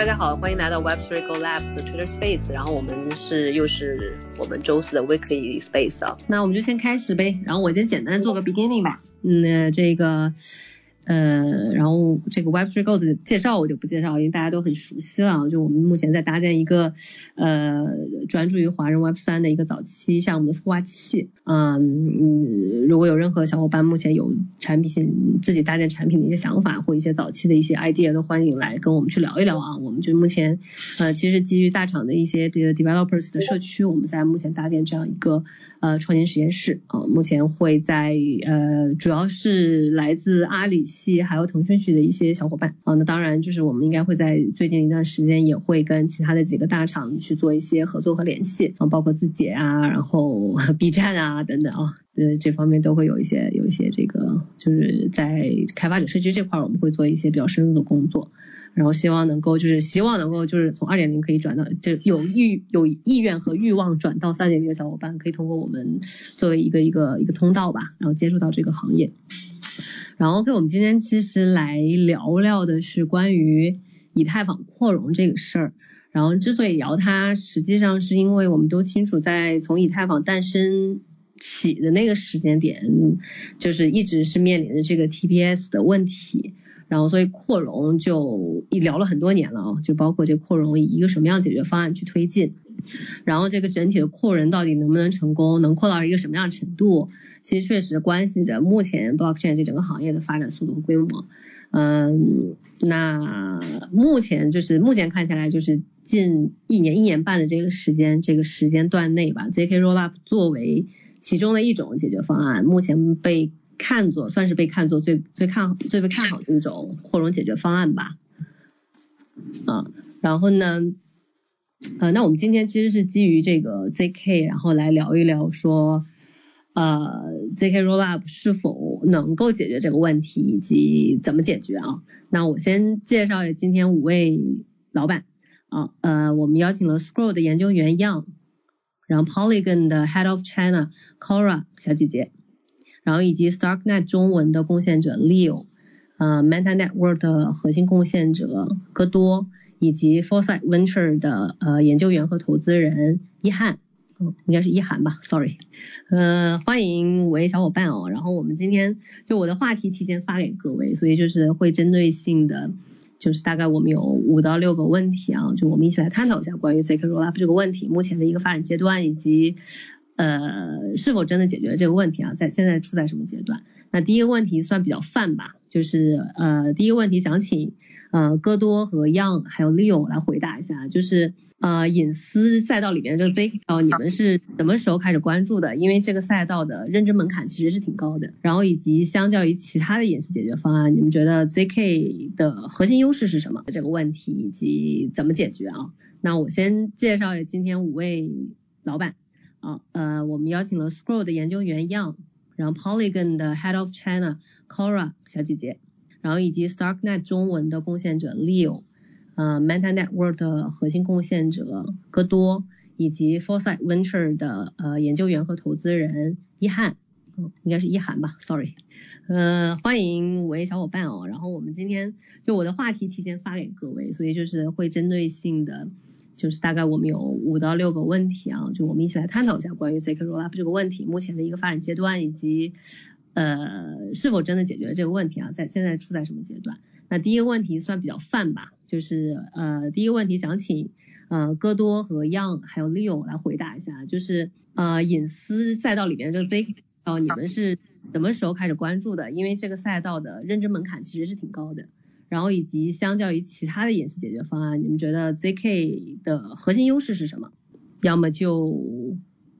大家好，欢迎来到 Web3 Go Labs 的 Twitter Space。然后我们是又是我们周四的 Weekly Space 啊。那我们就先开始呗。然后我先简单做个 beginning 吧。嗯，这个。呃，然后这个 Web3 Go 的介绍我就不介绍，因为大家都很熟悉了。就我们目前在搭建一个呃专注于华人 Web3 的一个早期项目的孵化器。嗯，如果有任何小伙伴目前有产品自己搭建产品的一些想法或一些早期的一些 idea，都欢迎来跟我们去聊一聊啊。我们就目前呃其实基于大厂的一些这个 developers 的社区，我们在目前搭建这样一个呃创新实验室啊。目前会在呃主要是来自阿里。系还有腾讯系的一些小伙伴。啊，那当然就是我们应该会在最近一段时间也会跟其他的几个大厂去做一些合作和联系啊，包括字节啊，然后 B 站啊等等啊，呃这方面都会有一些有一些这个就是在开发者社区这块我们会做一些比较深入的工作，然后希望能够就是希望能够就是从二点零可以转到就有意有意愿和欲望转到三点零的小伙伴，可以通过我们作为一个一个一个通道吧，然后接触到这个行业。然后，跟我们今天其实来聊聊的是关于以太坊扩容这个事儿。然后，之所以聊它，实际上是因为我们都清楚，在从以太坊诞生起的那个时间点，就是一直是面临着这个 TPS 的问题。然后，所以扩容就一聊了很多年了啊，就包括这扩容以一个什么样解决方案去推进。然后这个整体的扩人到底能不能成功，能扩到一个什么样程度，其实确实关系着目前 blockchain 这整个行业的发展速度和规模。嗯，那目前就是目前看下来就是近一年一年半的这个时间这个时间段内吧，zk rollup 作为其中的一种解决方案，目前被看作算是被看作最最看好最被看好的一种扩容解决方案吧。啊，然后呢？呃，那我们今天其实是基于这个 ZK，然后来聊一聊说，呃，ZK Rollup 是否能够解决这个问题，以及怎么解决啊？那我先介绍今天五位老板啊，呃，我们邀请了 Scroll 的研究员 Young，然后 Polygon 的 Head of China Cora 小姐姐，然后以及 Starknet 中文的贡献者 Leo，呃，Meta Network 的核心贡献者戈多。以及 Foresight Venture 的呃研究员和投资人一涵，嗯，应该是一涵吧，sorry，呃，欢迎五位小伙伴哦。然后我们今天就我的话题提前发给各位，所以就是会针对性的，就是大概我们有五到六个问题啊，就我们一起来探讨一下关于 ZK Rollup 这个问题，目前的一个发展阶段以及呃是否真的解决了这个问题啊，在现在处在什么阶段？那第一个问题算比较泛吧，就是呃第一个问题想请。呃，戈多和 Young 还有 Leo 来回答一下，就是呃隐私赛道里面这个 Z 哦，你们是什么时候开始关注的？因为这个赛道的认知门槛其实是挺高的。然后以及相较于其他的隐私解决方案，你们觉得 ZK 的核心优势是什么？这个问题以及怎么解决啊？那我先介绍今天五位老板啊，呃，我们邀请了 Scroll 的研究员 Young，然后 Polygon 的 Head of China Cora 小姐姐。然后以及 Starknet 中文的贡献者 Leo，呃，Meta Network 的核心贡献者戈多，以及 Foresight Venture 的呃研究员和投资人一涵，嗯，应该是一涵吧，sorry，呃，欢迎五位小伙伴哦。然后我们今天就我的话题提前发给各位，所以就是会针对性的，就是大概我们有五到六个问题啊，就我们一起来探讨一下关于 ZK Rollup 这个问题，目前的一个发展阶段以及。呃，是否真的解决了这个问题啊？在现在处在什么阶段？那第一个问题算比较泛吧，就是呃，第一个问题想请呃戈多和 Young 还有 Leo 来回答一下，就是呃隐私赛道里面这个 zk，哦，你们是什么时候开始关注的？因为这个赛道的认知门槛其实是挺高的，然后以及相较于其他的隐私解决方案，你们觉得 ZK 的核心优势是什么？要么就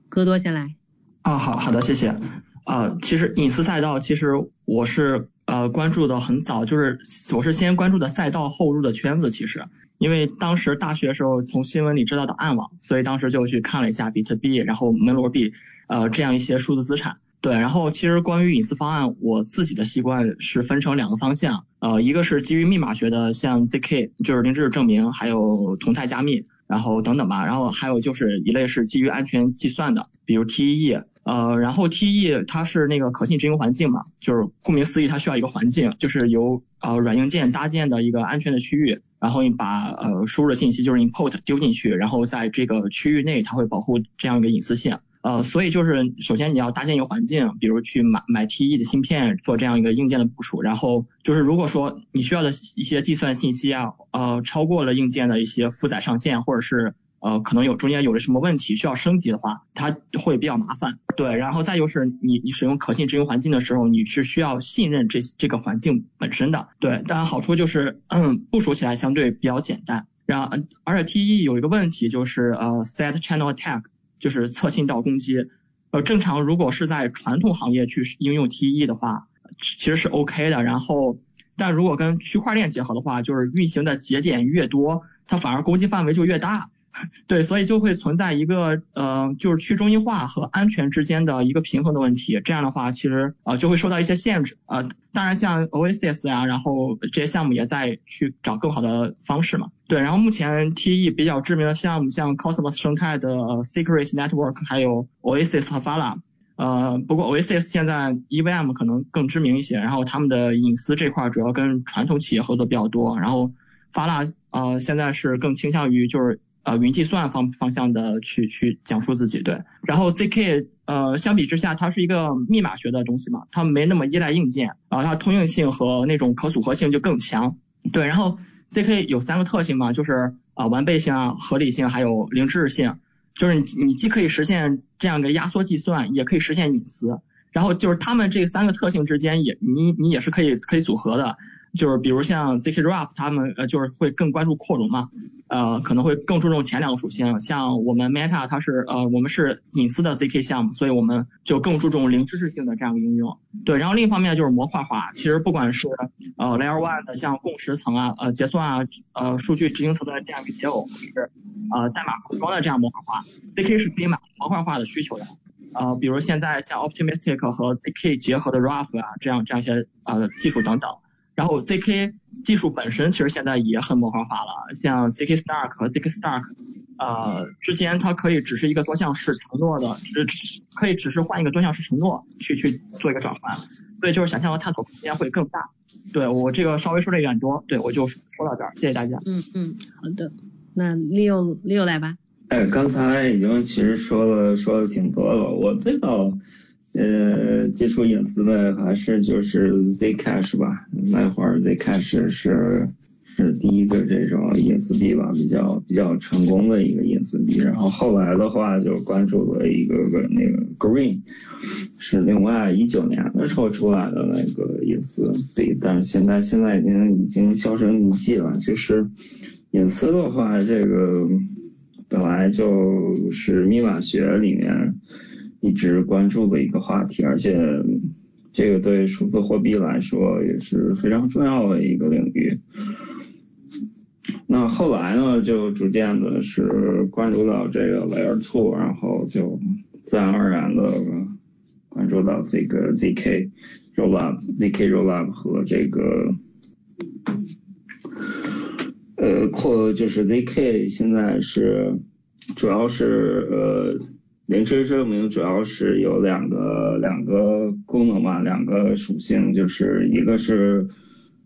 戈多先来。啊，好好的，谢谢。啊，其实隐私赛道，其实我是呃关注的很早，就是我是先关注的赛道，后入的圈子。其实，因为当时大学时候从新闻里知道的暗网，所以当时就去看了一下比特币，然后门罗币，呃这样一些数字资产。对，然后其实关于隐私方案，我自己的习惯是分成两个方向，呃一个是基于密码学的，像 zk 就是零知识证明，还有同态加密，然后等等吧。然后还有就是一类是基于安全计算的，比如 TEE。呃，然后 TE 它是那个可信执行环境嘛，就是顾名思义，它需要一个环境，就是由呃软硬件搭建的一个安全的区域，然后你把呃输入的信息就是 input 丢进去，然后在这个区域内它会保护这样一个隐私性。呃，所以就是首先你要搭建一个环境，比如去买买 TE 的芯片，做这样一个硬件的部署。然后就是如果说你需要的一些计算信息啊，呃，超过了硬件的一些负载上限，或者是呃可能有中间有了什么问题需要升级的话，它会比较麻烦。对，然后再就是你你使用可信执行环境的时候，你是需要信任这这个环境本身的。对，当然好处就是嗯部署起来相对比较简单。然后而且 TE 有一个问题就是呃 set channel attack。就是侧信道攻击，呃，正常如果是在传统行业去应用 TE 的话，其实是 OK 的。然后，但如果跟区块链结合的话，就是运行的节点越多，它反而攻击范围就越大。对，所以就会存在一个呃，就是去中心化和安全之间的一个平衡的问题。这样的话，其实呃就会受到一些限制。呃，当然像 Oasis 啊，然后这些项目也在去找更好的方式嘛。对，然后目前 TE 比较知名的项目像 Cosmos 生态的 Secret Network，还有 Oasis 和 Fala。呃，不过 Oasis 现在 EVM 可能更知名一些，然后他们的隐私这块主要跟传统企业合作比较多。然后 Fala 呃现在是更倾向于就是。呃，云计算方方向的去去讲述自己对，然后 zk 呃相比之下，它是一个密码学的东西嘛，它没那么依赖硬件，啊，它通用性和那种可组合性就更强，对，然后 zk 有三个特性嘛，就是啊完备性啊、合理性还有零知识性，就是你你既可以实现这样的压缩计算，也可以实现隐私，然后就是它们这三个特性之间也你你也是可以可以组合的。就是比如像 ZK Rap 他们呃就是会更关注扩容嘛，呃可能会更注重前两个属性。像我们 Meta 它是呃我们是隐私的 zk 项目，所以我们就更注重零知识性的这样一个应用。对，然后另一方面就是模块化，其实不管是呃 Layer One 的像共识层啊、呃结算啊、呃数据执行层的这样一个结构，是呃代码封装的这样模块化，zk 是可以满模块化的需求的。呃比如现在像 Optimistic 和 zk 结合的 r a p 啊这样这样一些呃技术等等。然后 zk 技术本身其实现在也很模块化了，像 zk Stark 和 zk Stark，呃之间它可以只是一个多项式承诺的，只可以只是换一个多项式承诺去去做一个转换，所以就是想象和探索空间会更大。对我这个稍微说的有点多，对我就说到这儿，谢谢大家。嗯嗯，好的，那 Leo Leo 来吧。哎，刚才已经其实说了说的挺多了，我最早。呃，接触隐私的还是就是 Zcash 吧，那会儿 Zcash 是是第一个这种隐私币吧，比较比较成功的一个隐私币。然后后来的话就关注了一个个那个 Green，是另外一九年的时候出来的那个隐私币，但是现在现在已经已经销声匿迹了。就是隐私的话，这个本来就是密码学里面。一直关注的一个话题，而且这个对数字货币来说也是非常重要的一个领域。那后来呢，就逐渐的是关注到这个 Layer Two，然后就自然而然的关注到这个 ZK Rollup、ZK Rollup 和这个呃扩就是 ZK 现在是主要是呃。零知识证明主要是有两个两个功能嘛，两个属性，就是一个是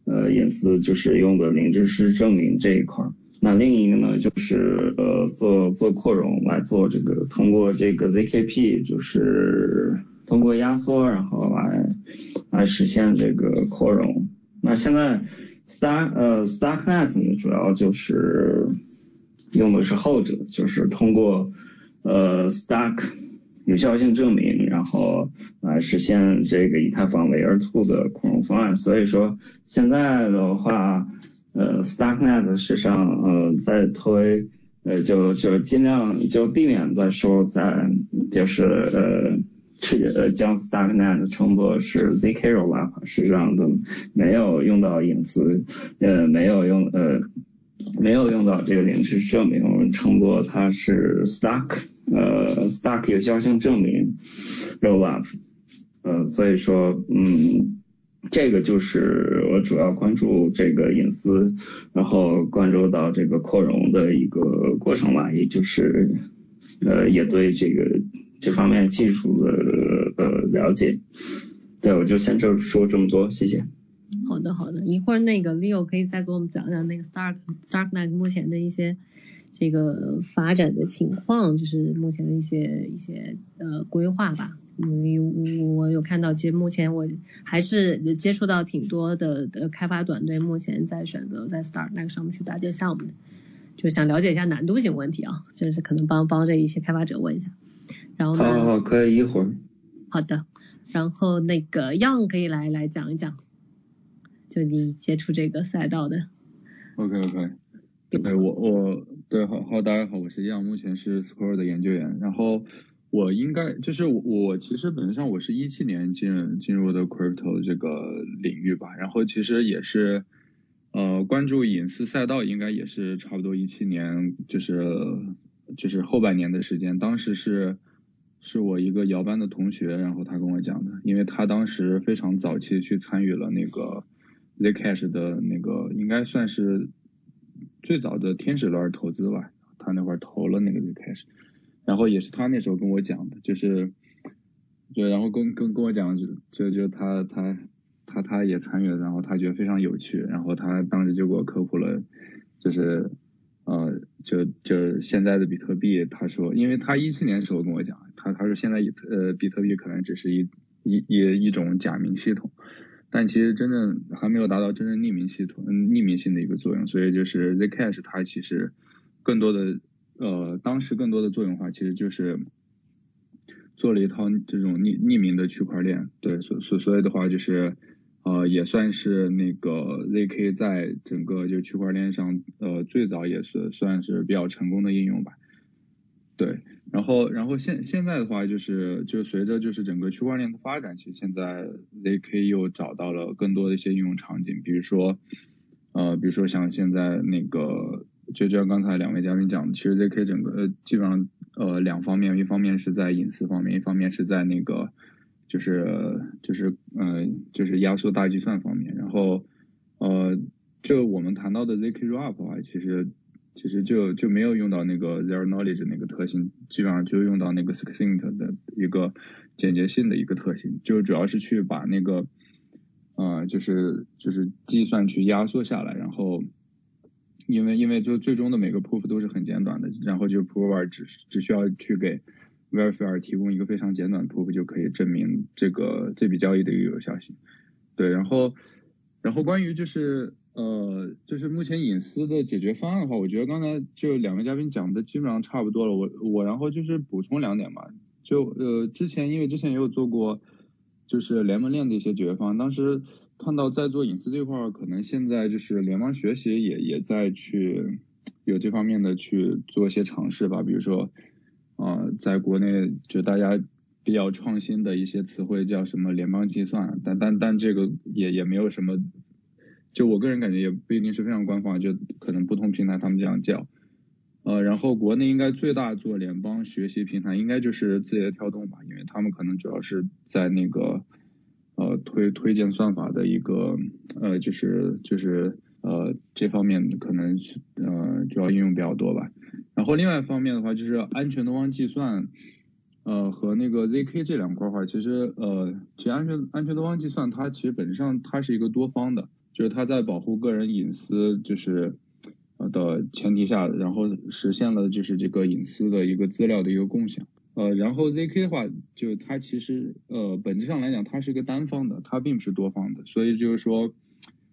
呃隐私，就是用的零知识证明这一块儿，那另一个呢就是呃做做扩容来做这个，通过这个 ZKP，就是通过压缩然后来来实现这个扩容。那现在 Star 呃 Starknet 呢主要就是用的是后者，就是通过。呃，Stack 有效性证明，然后来实现这个以太坊 Layer 2的扩容方案。所以说现在的话，呃，Stacknet 实际上呃在推，呃就就尽量就避免再说在就是呃去呃将 Stacknet 称作是 zk rollup，实际上都没有用到隐私，呃没有用呃没有用到这个零知证明，我们称作它是 Stack。呃，Stack 有效性证明，Rollup，呃，所以说，嗯，这个就是我主要关注这个隐私，然后关注到这个扩容的一个过程吧，也就是，呃，也对这个这方面技术的呃了解。对，我就先就说这么多，谢谢。好的好的，一会儿那个 Leo 可以再给我们讲讲那个 Stark Stark Night 目前的一些这个发展的情况，就是目前的一些一些呃规划吧。因为我有看到，其实目前我还是接触到挺多的的开发团队，目前在选择在 Stark Night 上面去搭建项目的，就想了解一下难度性问题啊，就是可能帮帮着一些开发者问一下。然后呢？好好可以一会儿。好的，然后那个 Young 可以来来讲一讲。就你接触这个赛道的，OK OK，对我。我对好好大家好，我是样，目前是 Square 的研究员，然后我应该就是我其实本质上我是一七年进进入的 Crypto 这个领域吧，然后其实也是呃关注隐私赛道应该也是差不多一七年就是就是后半年的时间，当时是是我一个摇班的同学，然后他跟我讲的，因为他当时非常早期去参与了那个。Zcash 的那个应该算是最早的天使轮投资吧，他那会儿投了那个 Zcash，然后也是他那时候跟我讲的，就是就然后跟跟跟我讲就就就他他他他也参与了，然后他觉得非常有趣，然后他当时就给我科普了，就是呃就就现在的比特币，他说，因为他一七年时候跟我讲，他他说现在呃比特币可能只是一一一一种假名系统。但其实真正还没有达到真正匿名系统、匿名性的一个作用，所以就是 Zcash 它其实更多的呃，当时更多的作用的话，其实就是做了一套这种匿匿名的区块链，对，所所所以的话就是呃，也算是那个 Zk 在整个就区块链上呃最早也是算是比较成功的应用吧，对。然后，然后现现在的话，就是就随着就是整个区块链的发展，其实现在 zk 又找到了更多的一些应用场景，比如说，呃，比如说像现在那个，就就像刚才两位嘉宾讲的，其实 zk 整个呃基本上呃两方面，一方面是在隐私方面，一方面是在那个就是就是嗯就是压缩大计算方面。然后呃，这我们谈到的 zk rollup 的话，其实。其实就就没有用到那个 zero knowledge 那个特性，基本上就用到那个 succinct 的一个简洁性的一个特性，就主要是去把那个，呃，就是就是计算去压缩下来，然后，因为因为就最终的每个 proof 都是很简短的，然后就 prover 只只需要去给 verifier 提供一个非常简短的 proof 就可以证明这个这笔交易的一个有效性，对，然后然后关于就是。呃，就是目前隐私的解决方案的话，我觉得刚才就两位嘉宾讲的基本上差不多了。我我然后就是补充两点吧，就呃之前因为之前也有做过，就是联盟链的一些解决方案，当时看到在做隐私这块儿，可能现在就是联邦学习也也在去有这方面的去做一些尝试吧，比如说呃在国内就大家比较创新的一些词汇叫什么联邦计算，但但但这个也也没有什么。就我个人感觉也不一定是非常官方，就可能不同平台他们这样叫。呃，然后国内应该最大做联邦学习平台应该就是字节跳动吧，因为他们可能主要是在那个呃推推荐算法的一个呃就是就是呃这方面可能呃主要应用比较多吧。然后另外一方面的话就是安全多方计算呃和那个 zk 这两块话，其实呃其实安全安全多方计算它其实本质上它是一个多方的。就是它在保护个人隐私就是呃的前提下，然后实现了就是这个隐私的一个资料的一个共享。呃，然后 zk 的话，就它其实呃本质上来讲，它是一个单方的，它并不是多方的，所以就是说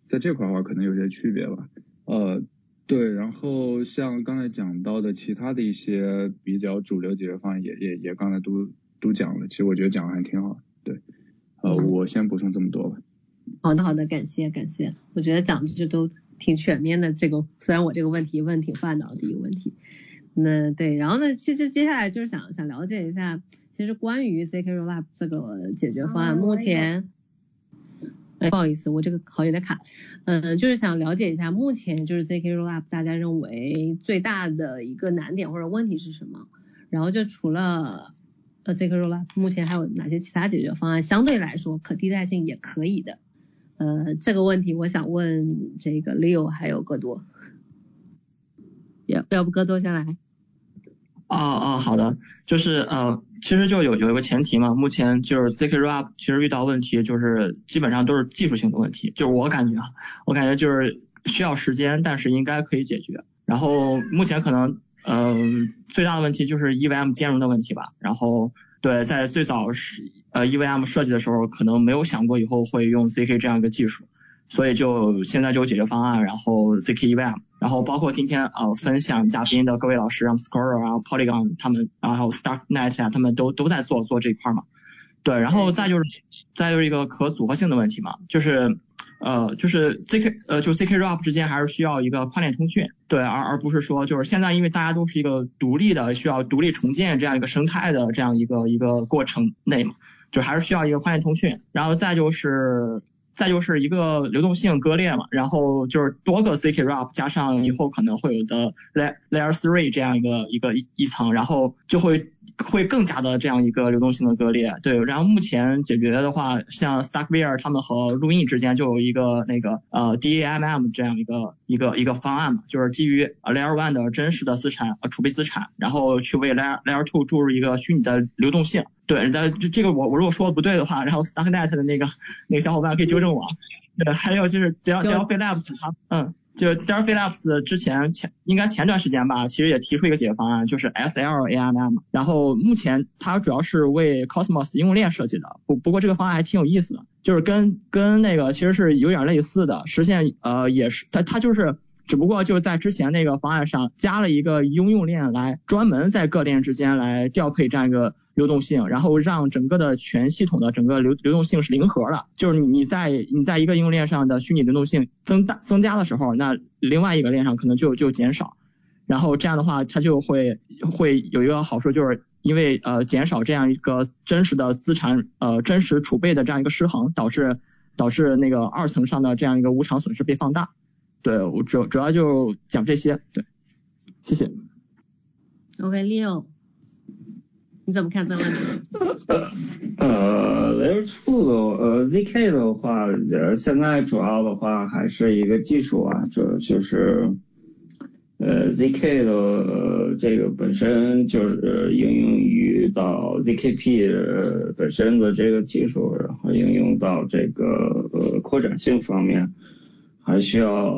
在这块的话可能有些区别吧。呃，对，然后像刚才讲到的其他的一些比较主流解决方案，也也也刚才都都讲了，其实我觉得讲的还挺好。对，呃，我先补充这么多吧。好的，好的，感谢，感谢。我觉得讲的这都挺全面的。这个虽然我这个问题问挺烦恼的一个问题，那对，然后呢，其实接下来就是想想了解一下，其实关于 zk rollup 这个解决方案，目前，哎，不好意思，我这个好有点卡，嗯，就是想了解一下，目前就是 zk rollup 大家认为最大的一个难点或者问题是什么？然后就除了呃 zk rollup，目前还有哪些其他解决方案相对来说可替代性也可以的？呃，这个问题我想问这个 Leo 还有戈多，要要不戈多先来？哦哦，好的，就是呃，其实就有有一个前提嘛，目前就是 zk rollup 其实遇到问题就是基本上都是技术性的问题，就是我感觉啊，我感觉就是需要时间，但是应该可以解决。然后目前可能嗯最大的问题就是 EVM 兼容的问题吧。然后对，在最早是呃 EVM 设计的时候，可能没有想过以后会用 zk 这样一个技术。所以就现在就有解决方案，然后 zk EVM，然后包括今天呃分享嘉宾的各位老师，像 Score 啊、Polygon 他们，然后 Starknet 啊，他们都都在做做这一块嘛。对，然后再就是再就是一个可组合性的问题嘛，就是呃就是 zk 呃就 ZK Rop 之间还是需要一个跨链通讯，对，而而不是说就是现在因为大家都是一个独立的需要独立重建这样一个生态的这样一个一个过程内嘛，就还是需要一个跨链通讯，然后再就是。再就是一个流动性割裂嘛，然后就是多个 ZK Rop 加上以后可能会有的 layer layer three 这样一个一个一层，然后就会会更加的这样一个流动性的割裂。对，然后目前解决的话，像 Starkware 他们和路易之间就有一个那个呃 DAMM 这样一个一个一个方案嘛，就是基于 layer one 的真实的资产呃储备资产，然后去为 layer layer two 注入一个虚拟的流动性。对，但这这个我我如果说的不对的话，然后 Starknet 的那个那个小伙伴可以纠正我。对，还有就是 Delphi Labs 它，嗯，就 Delphi Labs 之前前应该前段时间吧，其实也提出一个解决方案，就是 SLAMM。然后目前它主要是为 Cosmos 应用链设计的，不不过这个方案还挺有意思的，就是跟跟那个其实是有点类似的，实现呃也是它它就是。只不过就是在之前那个方案上加了一个应用链来专门在各链之间来调配这样一个流动性，然后让整个的全系统的整个流流动性是零和的，就是你你在你在一个应用链上的虚拟流动性增大增加的时候，那另外一个链上可能就就减少，然后这样的话它就会会有一个好处，就是因为呃减少这样一个真实的资产呃真实储备的这样一个失衡，导致导致那个二层上的这样一个无偿损失被放大。对我主主要就讲这些，对，谢谢。OK，Leo，你怎么看这个问题？呃，Layer Two 的呃 ZK 的话，呃现在主要的话还是一个技术啊，这就是呃 ZK 的这个本身就是应用于到 ZKP 本身的这个技术，然后应用到这个呃扩展性方面。还需要，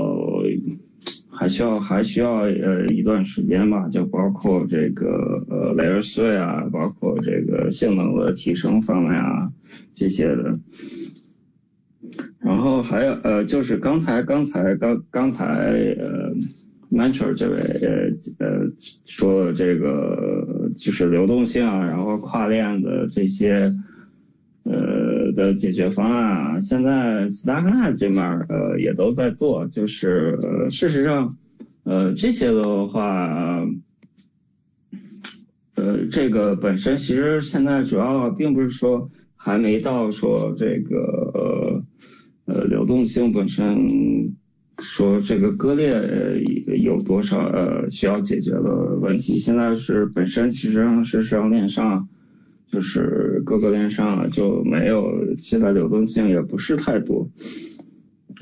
还需要，还需要呃一段时间吧，就包括这个呃 Layer 3啊，包括这个性能的提升方面啊这些的。然后还有呃就是刚才刚才刚刚才呃 Mentor 这位呃呃说的这个就是流动性啊，然后跨链的这些。呃的解决方案啊，现在 Starknet 这面呃也都在做，就是呃事实上呃这些的话，呃这个本身其实现在主要并不是说还没到说这个呃呃流动性本身说这个割裂有多少呃需要解决的问题，现在是本身其实上是上链上。就是各个链上就没有，现在流动性也不是太多。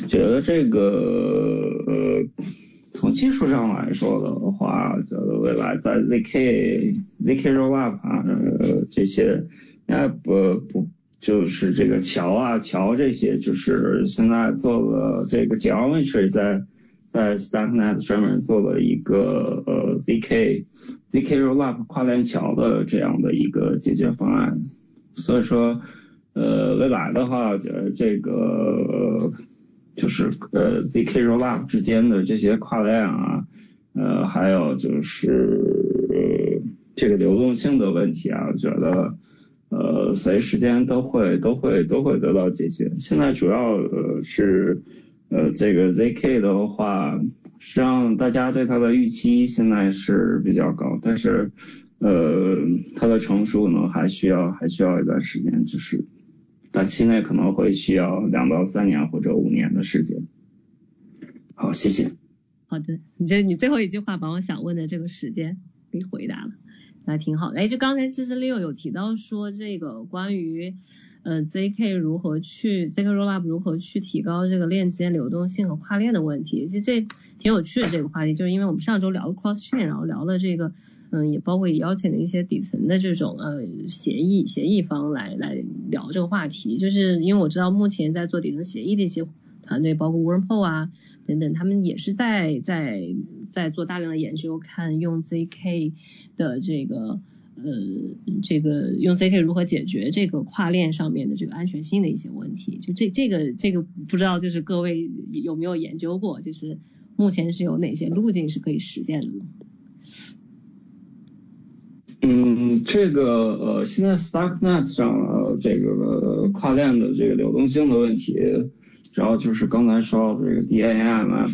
觉得这个呃，从技术上来说的话，觉得未来在 zk zk rollup 啊这些，该不不就是这个桥啊桥这些，就是现在做了这个 geometry 在。在 Starknet 专门做了一个呃 zk zk rollup 跨链桥的这样的一个解决方案，所以说呃未来的话，呃这个就是呃 zk rollup 之间的这些跨链啊，呃还有就是这个流动性的问题啊，我觉得呃随时间都会都会都会得到解决。现在主要呃是。呃，这个 ZK 的话，实际上大家对它的预期现在是比较高，但是呃，它的成熟呢还需要还需要一段时间，就是短期内可能会需要两到三年或者五年的时间。好，谢谢。好的，你这你最后一句话把我想问的这个时间给回答了，那挺好的。哎，就刚才其实 Leo 有提到说这个关于呃 ZK 如何去 ZK Rollup 如何去提高这个链接流动性和跨链的问题，其实这挺有趣的这个话题，就是因为我们上周聊了 Cross Chain，然后聊了这个嗯也包括也邀请了一些底层的这种呃协议协议方来来聊这个话题，就是因为我知道目前在做底层协议的一些。团队包括 Wormhole 啊等等，他们也是在在在做大量的研究，看用 ZK 的这个呃这个用 ZK 如何解决这个跨链上面的这个安全性的一些问题。就这这个这个不知道就是各位有没有研究过，就是目前是有哪些路径是可以实现的呢？嗯，这个呃现在 Starknet 上这个跨链的这个流动性的问题。主要就是刚才说到的这个 DAM 啊，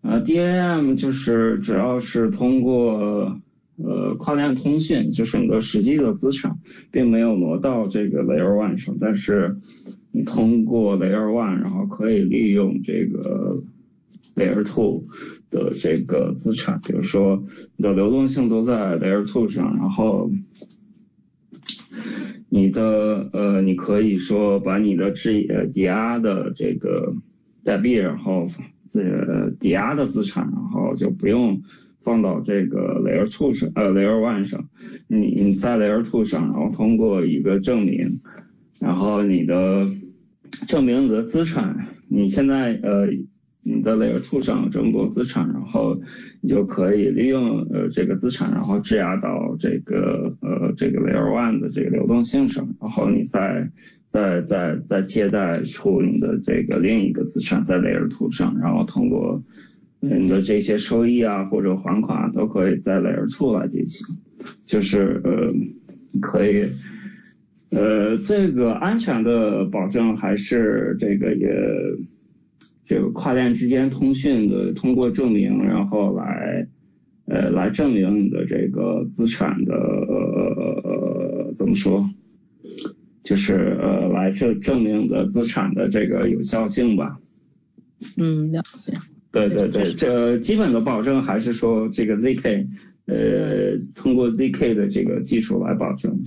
呃，DAM 就是主要是通过呃跨链通讯，就是你的实际的资产并没有挪到这个 Layer One 上，但是你通过 Layer One，然后可以利用这个 Layer Two 的这个资产，比如说你的流动性都在 Layer Two 上，然后。你的呃，你可以说把你的质呃抵押的这个代币，然后这抵押的资产，然后就不用放到这个 Layer Two 上呃 Layer One 上，你你在 Layer Two 上，然后通过一个证明，然后你的证明你的资产，你现在呃。你的 Layer Two 上有这么多资产，然后你就可以利用呃这个资产，然后质押到这个呃这个 Layer One 的这个流动性上，然后你再再再再借贷出你的这个另一个资产在 Layer Two 上，然后通过你的这些收益啊或者还款都可以在 Layer Two 来进行，就是呃可以呃这个安全的保证还是这个也。这个跨链之间通讯的，通过证明，然后来，呃，来证明你的这个资产的，呃，怎么说？就是呃，来证证明你的资产的这个有效性吧。嗯，了解。对对对，这基本的保证还是说这个 ZK，呃，通过 ZK 的这个技术来保证。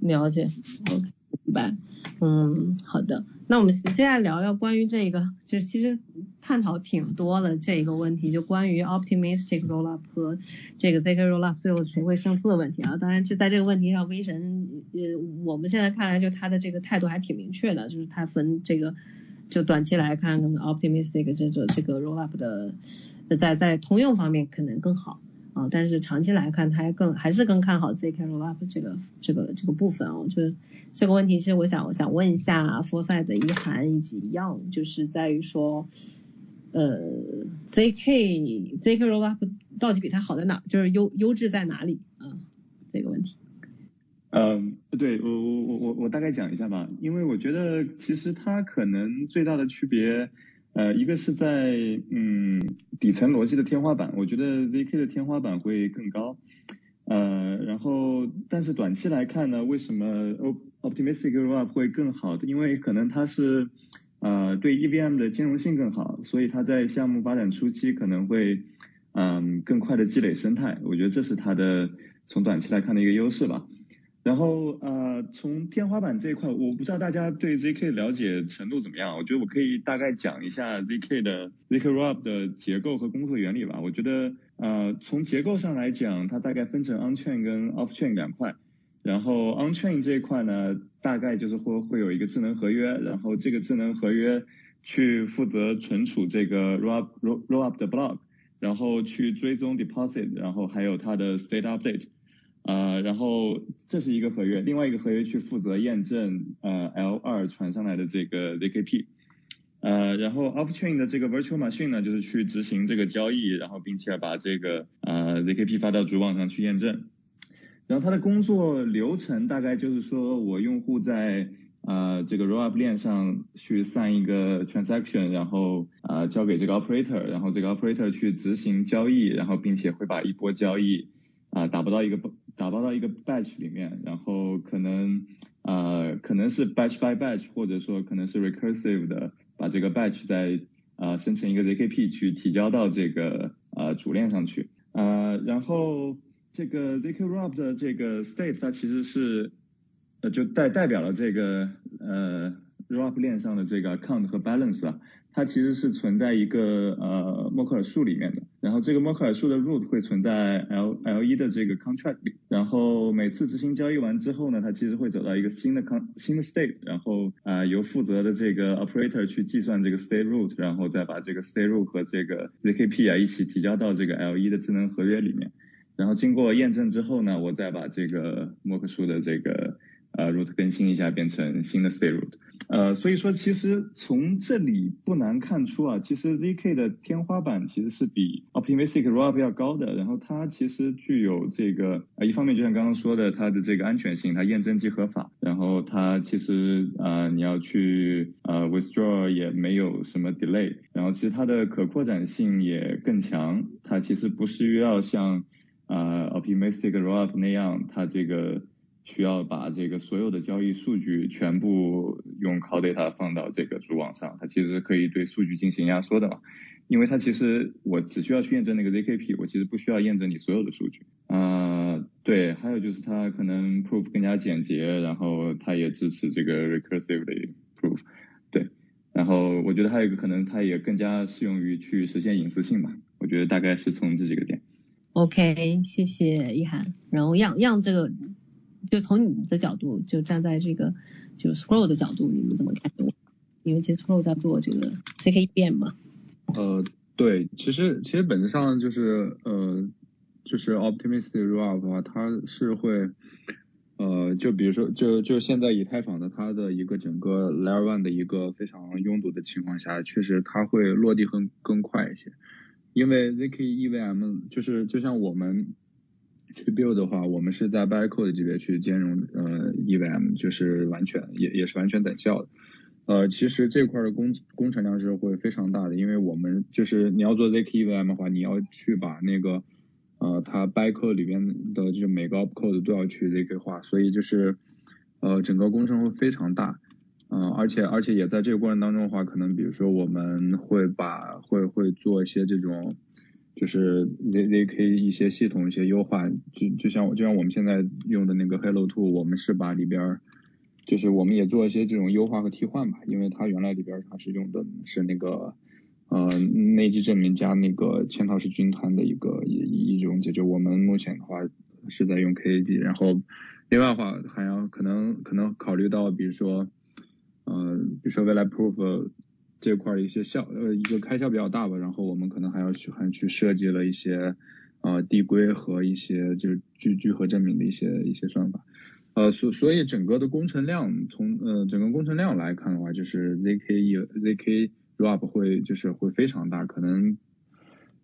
了解，OK，明白。嗯，好的。那我们接下来聊聊关于这个，就是其实探讨挺多的这个问题，就关于 optimistic rollup 和这个 zk rollup 最后谁会胜出的问题啊。当然，就在这个问题上，威神呃，我们现在看来就他的这个态度还挺明确的，就是他分这个，就短期来看，可能 optimistic 这个这个 rollup 的在在通用方面可能更好。啊，但是长期来看，他还更还是更看好 ZK Rollup 这个这个这个部分啊。就是这个问题，其实我想我想问一下 Foresight 的一涵以及 Young，就是在于说，呃，ZK ZK Rollup 到底比它好在哪？就是优优质在哪里啊？这个问题。嗯，对我我我我我大概讲一下吧，因为我觉得其实它可能最大的区别。呃，一个是在嗯底层逻辑的天花板，我觉得 ZK 的天花板会更高。呃，然后但是短期来看呢，为什么 Optimistic Rollup 会更好？因为可能它是呃对 EVM 的兼容性更好，所以它在项目发展初期可能会嗯更快的积累生态。我觉得这是它的从短期来看的一个优势吧。然后呃，从天花板这一块，我不知道大家对 ZK 了解程度怎么样。我觉得我可以大概讲一下 ZK 的 ZK roll 的结构和工作原理吧。我觉得呃，从结构上来讲，它大概分成 On Chain 跟 Off Chain 两块。然后 On Chain 这一块呢，大概就是会会有一个智能合约，然后这个智能合约去负责存储这个 Rollup Rollup 的 Block，然后去追踪 Deposit，然后还有它的 State Update。呃，然后这是一个合约，另外一个合约去负责验证呃 L 二传上来的这个 ZKP，呃，然后 Off Chain 的这个 Virtual Machine 呢，就是去执行这个交易，然后并且把这个呃 ZKP 发到主网上去验证。然后它的工作流程大概就是说我用户在呃这个 Rollup 链上去散一个 transaction，然后呃交给这个 Operator，然后这个 Operator 去执行交易，然后并且会把一波交易啊打包到一个打包到一个 batch 里面，然后可能呃可能是 batch by batch，或者说可能是 recursive 的，把这个 batch 再呃生成一个 ZKP 去提交到这个呃主链上去，呃然后这个 zk rob 的这个 state 它其实是呃就代代表了这个呃 rob 链上的这个 account 和 balance 啊。它其实是存在一个呃默克尔树里面的，然后这个默克尔树的 root 会存在 L L 一的这个 contract 里，然后每次执行交易完之后呢，它其实会走到一个新的 con 新的 state，然后啊由负责的这个 operator 去计算这个 state root，然后再把这个 state root 和这个 zkp 啊一起提交到这个 L 一的智能合约里面，然后经过验证之后呢，我再把这个默克树的这个呃 root 更新一下，变成新的 state root。呃，所以说其实从这里不难看出啊，其实 zk 的天花板其实是比 optimistic rollup 要高的，然后它其实具有这个呃一方面就像刚刚说的，它的这个安全性，它验证即合法，然后它其实呃你要去呃 withdraw 也没有什么 delay，然后其实它的可扩展性也更强，它其实不需要像呃 optimistic rollup 那样，它这个。需要把这个所有的交易数据全部用 c o d data 放到这个主网上，它其实可以对数据进行压缩的嘛，因为它其实我只需要去验证那个 zkp，我其实不需要验证你所有的数据。啊，对，还有就是它可能 proof 更加简洁，然后它也支持这个 Recursively proof，对，然后我觉得还有一个可能它也更加适用于去实现隐私性吧，我觉得大概是从这几个点。OK，谢谢一涵，然后样样这个。就从你的角度，就站在这个就 Scroll 的角度，你们怎么看？因为其实 Scroll 在做这个 CKBM 嘛。呃，对，其实其实本质上就是呃，就是 Optimistic Rollup 的话，它是会呃，就比如说就就现在以太坊的它的一个整个 Layer One 的一个非常拥堵的情况下，确实它会落地更更快一些，因为 zk EVM 就是就像我们。去 build 的话，我们是在 by code 级别去兼容呃 EVM，就是完全也也是完全等效的。呃，其实这块的工工程量是会非常大的，因为我们就是你要做 zk EVM 的话，你要去把那个呃它 by code 里边的就是每个 opcode 都要去 zk 化，所以就是呃整个工程会非常大。嗯，而且而且也在这个过程当中的话，可能比如说我们会把会会做一些这种。就是 Z ZK 一些系统一些优化，就就像就像我们现在用的那个 Hello Two，我们是把里边，就是我们也做一些这种优化和替换吧，因为它原来里边它是用的是那个呃内基证明加那个嵌套式军团的一个一一种解决，我们目前的话是在用 KAG，然后另外的话还要可能可能考虑到比如说呃比如说未来 Proof。这块一些效呃一个开销比较大吧，然后我们可能还要去还去设计了一些呃递归和一些就是聚聚合证明的一些一些算法，呃所所以整个的工程量从呃整个工程量来看的话，就是 ZKE ZK rub 会就是会非常大，可能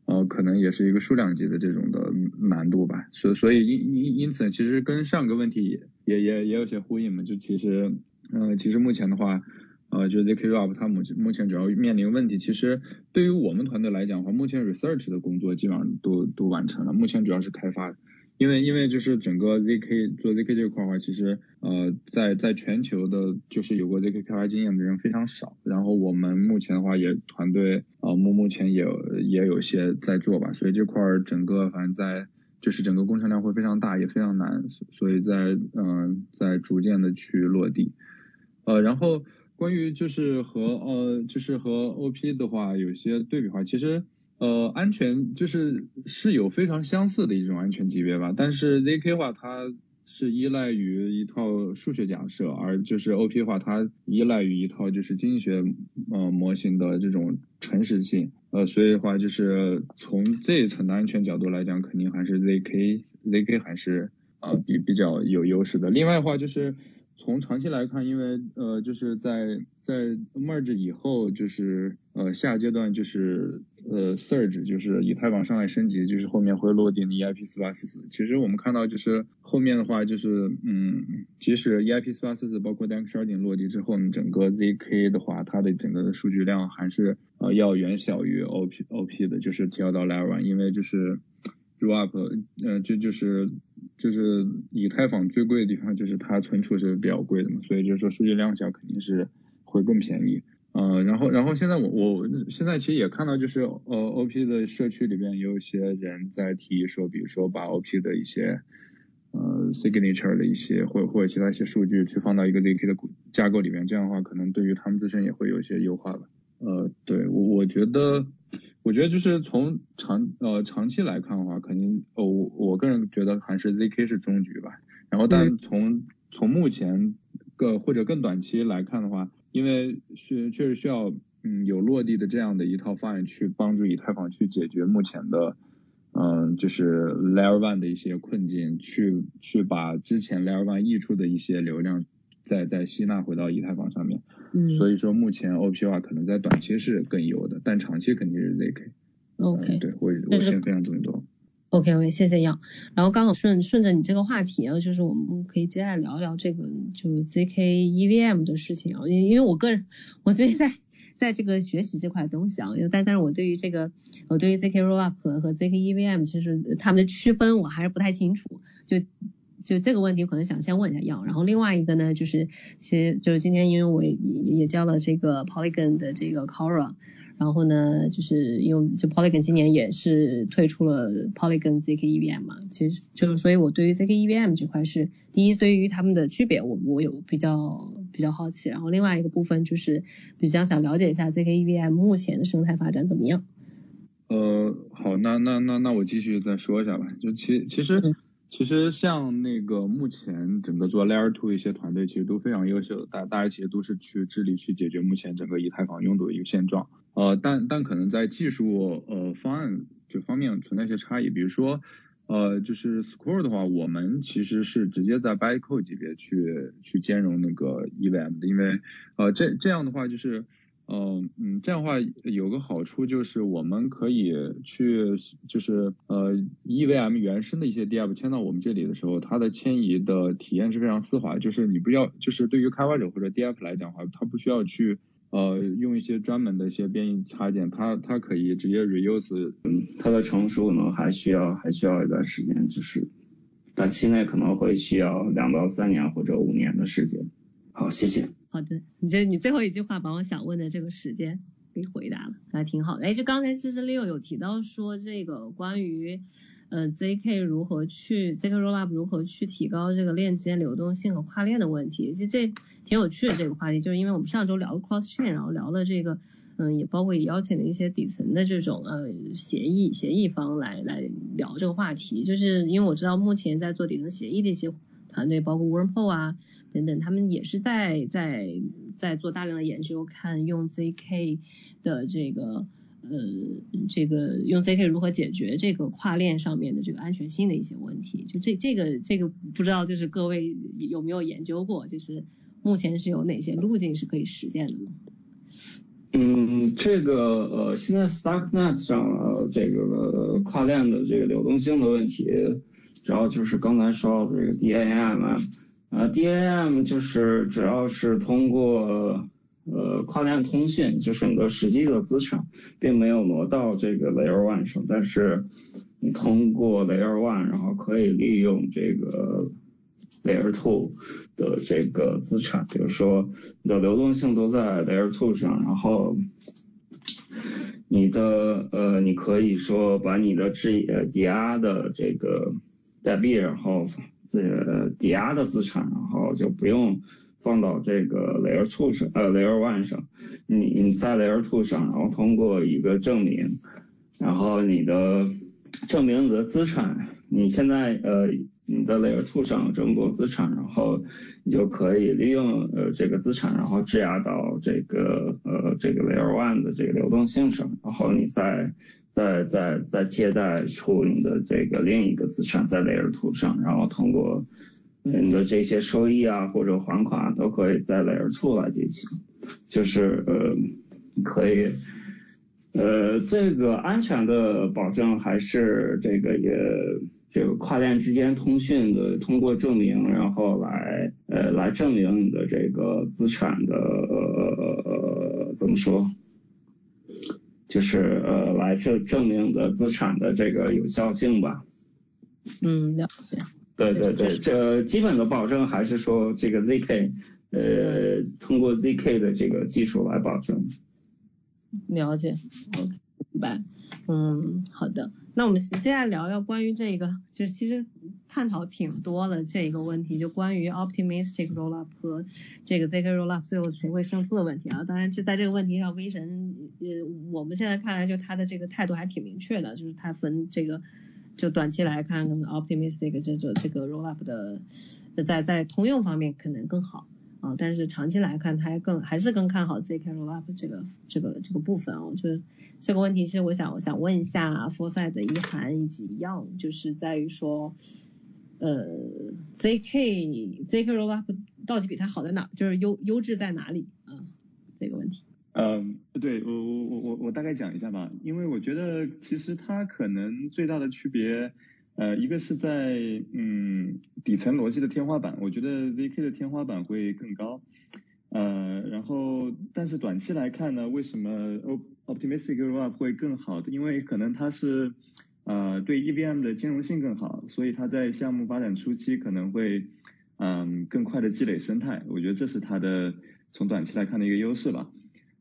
呃可能也是一个数量级的这种的难度吧，所所以因因因此其实跟上个问题也也也有些呼应嘛，就其实呃其实目前的话。呃，就 zk up，它目前目前主要面临问题，其实对于我们团队来讲的话，目前 research 的工作基本上都都完成了，目前主要是开发，因为因为就是整个 zk 做 zk 这块的话，其实呃在在全球的，就是有过 zk 开发经验的人非常少，然后我们目前的话也团队呃目目前也也有些在做吧，所以这块儿整个反正在就是整个工程量会非常大，也非常难，所以在嗯在逐渐的去落地，呃然后。关于就是和呃就是和 OP 的话有些对比话，其实呃安全就是是有非常相似的一种安全级别吧，但是 ZK 话它是依赖于一套数学假设，而就是 OP 话它依赖于一套就是经济学呃模型的这种诚实性，呃所以的话就是从这一层的安全角度来讲，肯定还是 ZK ZK 还是啊比比较有优势的。另外的话就是。从长期来看，因为呃就是在在 merge 以后，就是呃下阶段就是呃 surge，就是以太坊上来升级，就是后面会落地的 EIP 四八四四。其实我们看到就是后面的话就是嗯，即使 EIP 四八四四包括 Dank Sharding 落地之后，呢，整个 ZK 的话，它的整个的数据量还是呃要远小于 OP OP 的，就是提交到 Layer One，因为就是 Rollup，呃就就是。就是以太坊最贵的地方就是它存储是比较贵的嘛，所以就是说数据量小肯定是会更便宜。呃，然后然后现在我我现在其实也看到就是呃 OP 的社区里边也有一些人在提议说，比如说把 OP 的一些呃 signature 的一些或或者其他一些数据去放到一个 zk 的架构里面，这样的话可能对于他们自身也会有一些优化吧。呃，对我我觉得。我觉得就是从长呃长期来看的话，肯定哦我我个人觉得还是 ZK 是终局吧。然后但从从目前个或者更短期来看的话，因为是确实需要嗯有落地的这样的一套方案去帮助以太坊去解决目前的嗯就是 Layer One 的一些困境，去去把之前 Layer One 溢出的一些流量再再吸纳回到以太坊上面。嗯，所以说目前 OP 的话可能在短期是更优的，但长期肯定是 ZK。OK，对我我先分享这么多。OK OK，谢谢杨。然后刚好顺顺着你这个话题啊，就是我们可以接下来聊一聊这个就是 ZK EVM 的事情啊，因因为我个人我最近在在这个学习这块东西啊，因为但但是我对于这个我对于 ZK Rollup 和和 ZK EVM 其实他们的区分我还是不太清楚，就。就这个问题，可能想先问一下杨。然后另外一个呢，就是其实就是今天因为我也也教了这个 Polygon 的这个 Cora，然后呢，就是因为就 Polygon 今年也是推出了 Polygon ZK EVM 嘛，其实就是所以我对于 ZK EVM 这块是第一，对于他们的区别，我我有比较比较好奇。然后另外一个部分就是比较想了解一下 ZK EVM 目前的生态发展怎么样。呃，好，那那那那我继续再说一下吧。就其其实。其实像那个目前整个做 Layer Two 一些团队其实都非常优秀，大大家其实都是去致力去解决目前整个以太坊拥堵的一个现状。呃，但但可能在技术呃方案这方面存在一些差异，比如说呃就是 Score 的话，我们其实是直接在 Bytecode 级别去去兼容那个 EVM 的，因为呃这这样的话就是。嗯嗯，这样的话有个好处就是我们可以去就是呃 EVM 原生的一些 DApp 迁到我们这里的时候，它的迁移的体验是非常丝滑，就是你不要就是对于开发者或者 DApp 来讲的话，它不需要去呃用一些专门的一些编译插件，它它可以直接 reuse，嗯，它的成熟呢还需要还需要一段时间，就是短期内可能会需要两到三年或者五年的时间。好，谢谢。好的，你这你最后一句话把我想问的这个时间给回答了，还挺好的。哎，就刚才其实 Leo 有提到说这个关于呃 ZK 如何去 ZK Rollup 如何去提高这个链接流动性和跨链的问题，其实这挺有趣的这个话题，就是因为我们上周聊了 Cross Chain，然后聊了这个嗯，也包括也邀请了一些底层的这种呃协议协议方来来聊这个话题，就是因为我知道目前在做底层协议的一些。团队包括 Wormhole 啊等等，他们也是在在在做大量的研究，看用 ZK 的这个呃这个用 ZK 如何解决这个跨链上面的这个安全性的一些问题。就这这个这个不知道就是各位有没有研究过，就是目前是有哪些路径是可以实现的吗？嗯，这个呃现在 Starknet 上这个跨链的这个流动性的问题。主要就是刚才说到的这个 DAM 啊，呃 DAM 就是主要是通过呃跨链通讯，就是你的实际的资产并没有挪到这个 Layer One 上，但是你通过 Layer One，然后可以利用这个 Layer Two 的这个资产，比如说你的流动性都在 Layer Two 上，然后你的呃你可以说把你的质呃抵押的这个代币，然后这抵押的资产，然后就不用放到这个 Layer Two 上，呃 Layer One 上，你你在 Layer Two 上，然后通过一个证明，然后你的证明你的资产，你现在呃你的 Layer Two 上有这么多资产，然后你就可以利用呃这个资产，然后质押到这个呃这个 Layer One 的这个流动性上，然后你再。在在在借贷出你的这个另一个资产在 Layer Two 上，然后通过你的这些收益啊或者还款都可以在 Layer Two 来进行，就是呃可以呃这个安全的保证还是这个也这个跨链之间通讯的通过证明，然后来呃来证明你的这个资产的呃怎么说？就是呃来证证明的资产的这个有效性吧。嗯，了解。对对对，这基本的保证还是说这个 ZK 呃通过 zk 的这个技术来保证。了解，OK，明白。嗯，好的。那我们接下来聊聊关于这个，就是其实探讨挺多的这个问题，就关于 optimistic rollup 和这个 zk rollup 最后谁会胜出的问题啊。当然，就在这个问题上，威神呃，我们现在看来就他的这个态度还挺明确的，就是他分这个，就短期来看，可能 optimistic 这个这个 rollup 的在在通用方面可能更好。啊，但是长期来看，他还更还是更看好 zk rollup 这个这个这个部分啊。我觉得这个问题，其实我想我想问一下 Foresight 的一涵以及 Young，就是在于说，呃，zk zk rollup 到底比它好在哪？就是优优质在哪里啊？这个问题。嗯，对我我我我我大概讲一下吧，因为我觉得其实它可能最大的区别。呃，一个是在嗯底层逻辑的天花板，我觉得 zk 的天花板会更高，呃，然后但是短期来看呢，为什么 optimistic rollup 会更好？因为可能它是呃对 EVM 的兼容性更好，所以它在项目发展初期可能会嗯更快的积累生态，我觉得这是它的从短期来看的一个优势吧。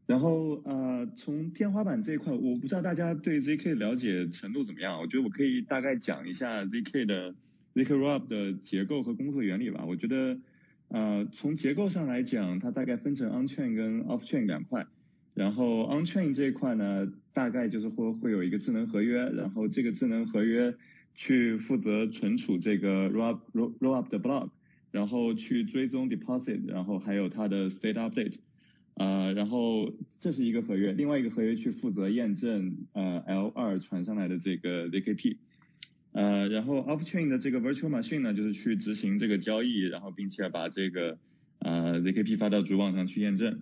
然后呃，从天花板这一块，我不知道大家对 zk 了解程度怎么样。我觉得我可以大概讲一下 zk 的 zk rollup 的结构和工作原理吧。我觉得呃，从结构上来讲，它大概分成 on chain 跟 off chain 两块。然后 on chain 这一块呢，大概就是会会有一个智能合约，然后这个智能合约去负责存储这个 rollup rollup 的 block，然后去追踪 deposit，然后还有它的 state update。呃，然后这是一个合约，另外一个合约去负责验证呃 L 二传上来的这个 zkp，呃，然后 off chain 的这个 virtual machine 呢，就是去执行这个交易，然后并且把这个呃 zkp 发到主网上去验证。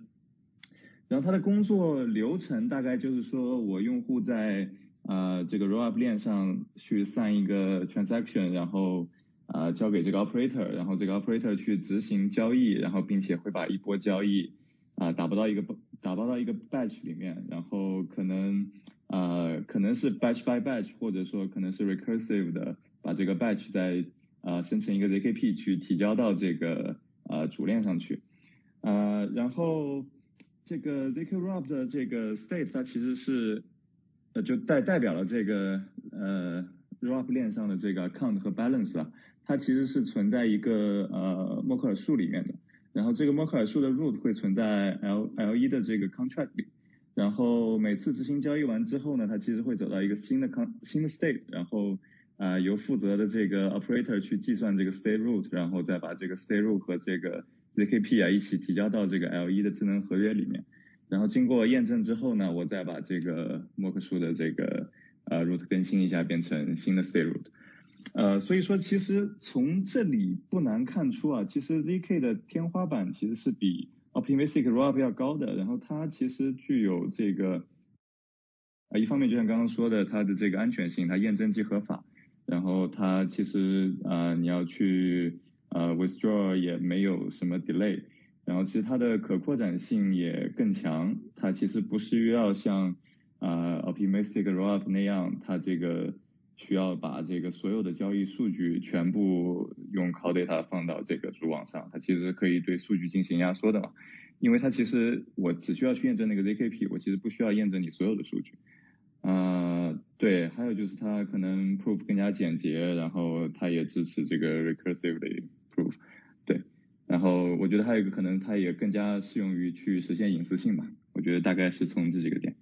然后它的工作流程大概就是说我用户在呃这个 rollup 链上去 sign 一个 transaction，然后呃交给这个 operator，然后这个 operator 去执行交易，然后并且会把一波交易。啊，打包到一个包打包到一个 batch 里面，然后可能呃可能是 batch by batch，或者说可能是 recursive 的，把这个 batch 再呃生成一个 zkp 去提交到这个呃主链上去，呃然后这个 zk rollup 的这个 state 它其实是呃就代代表了这个呃 rollup 链上的这个 account 和 balance 啊，它其实是存在一个呃默克尔树里面的。然后这个默克尔树的 root 会存在 L L 一的这个 contract 里，然后每次执行交易完之后呢，它其实会走到一个新的 con 新的 state，然后啊由负责的这个 operator 去计算这个 state root，然后再把这个 state root 和这个 zkp 啊一起提交到这个 L 一的智能合约里面，然后经过验证之后呢，我再把这个默克树的这个呃 root 更新一下，变成新的 state root。呃，所以说其实从这里不难看出啊，其实 zk 的天花板其实是比 optimistic rollup 要高的，然后它其实具有这个，啊一方面就像刚刚说的，它的这个安全性，它验证既合法，然后它其实啊你要去呃 withdraw 也没有什么 delay，然后其实它的可扩展性也更强，它其实不需要像啊 optimistic rollup 那样，它这个。需要把这个所有的交易数据全部用 c o d data 放到这个主网上，它其实可以对数据进行压缩的嘛？因为它其实我只需要去验证那个 zkp，我其实不需要验证你所有的数据。啊，对，还有就是它可能 proof 更加简洁，然后它也支持这个 recursive 的 proof，对，然后我觉得还有一个可能它也更加适用于去实现隐私性吧，我觉得大概是从这几个点。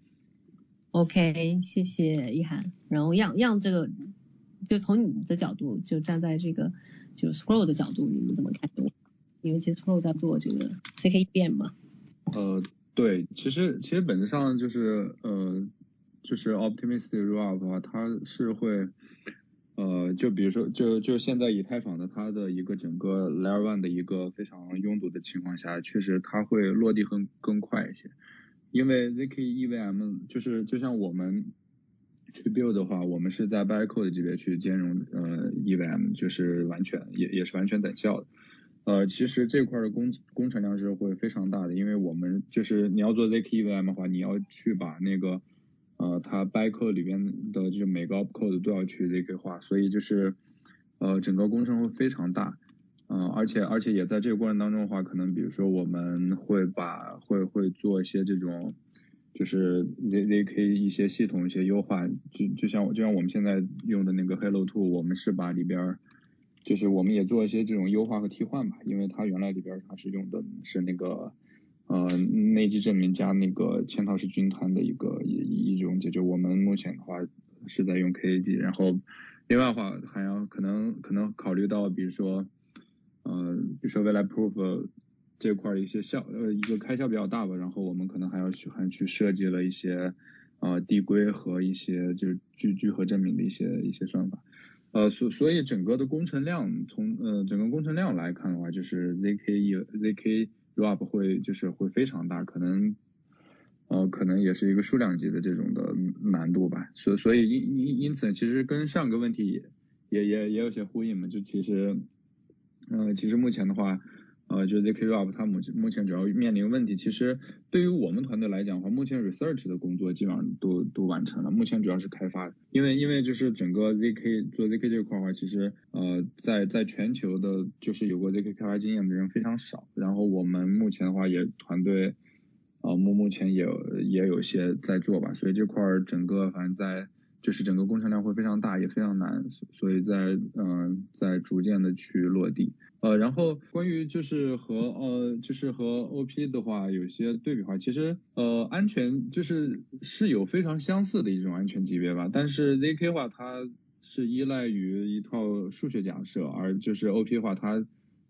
OK，谢谢一涵。然后样样这个，就从你的角度，就站在这个就 Scroll 的角度，你们怎么看？因为其实 Scroll 在做这个 CK 变嘛。呃，对，其实其实本质上就是呃，就是 Optimistic Rollup 的话，它是会呃，就比如说就就现在以太坊的它的一个整个 Layer One 的一个非常拥堵的情况下，确实它会落地更更快一些。因为 zk EVM 就是就像我们去 build 的话，我们是在 bytecode 级别去兼容呃 EVM，就是完全也也是完全等效的。呃，其实这块的工工程量是会非常大的，因为我们就是你要做 zk EVM 的话，你要去把那个呃它 bytecode 里边的就是每个 opcode 都要去 zk 化，所以就是呃整个工程会非常大。嗯，而且而且也在这个过程当中的话，可能比如说我们会把会会做一些这种，就是 Z ZK 一些系统一些优化，就就像就像我们现在用的那个 Hello Two，我们是把里边就是我们也做一些这种优化和替换吧，因为它原来里边它是用的是那个呃内积证明加那个嵌套式军团的一个一一种解决，我们目前的话是在用 KAG，然后另外的话还要可能可能考虑到比如说。呃，比如说未来 proof 这块一些效呃一个开销比较大吧，然后我们可能还要去还去设计了一些呃递归和一些就是聚聚合证明的一些一些算法，呃所所以整个的工程量从呃整个工程量来看的话，就是 zk e zk rollup 会就是会非常大，可能呃可能也是一个数量级的这种的难度吧，所所以因因因此其实跟上个问题也也也也有些呼应嘛，就其实。嗯，其实目前的话，呃，就是 zk rollup 它目前目前主要面临问题，其实对于我们团队来讲的话，目前 research 的工作基本上都都完成了，目前主要是开发，因为因为就是整个 zk 做 zk 这块的话，其实呃在在全球的，就是有过 zk 开发经验的人非常少，然后我们目前的话也团队，啊目目前也也有些在做吧，所以这块儿整个反正在。就是整个工程量会非常大，也非常难，所以在嗯在逐渐的去落地。呃，然后关于就是和呃就是和 OP 的话有些对比话，其实呃安全就是是有非常相似的一种安全级别吧，但是 ZK 话它是依赖于一套数学假设，而就是 OP 话它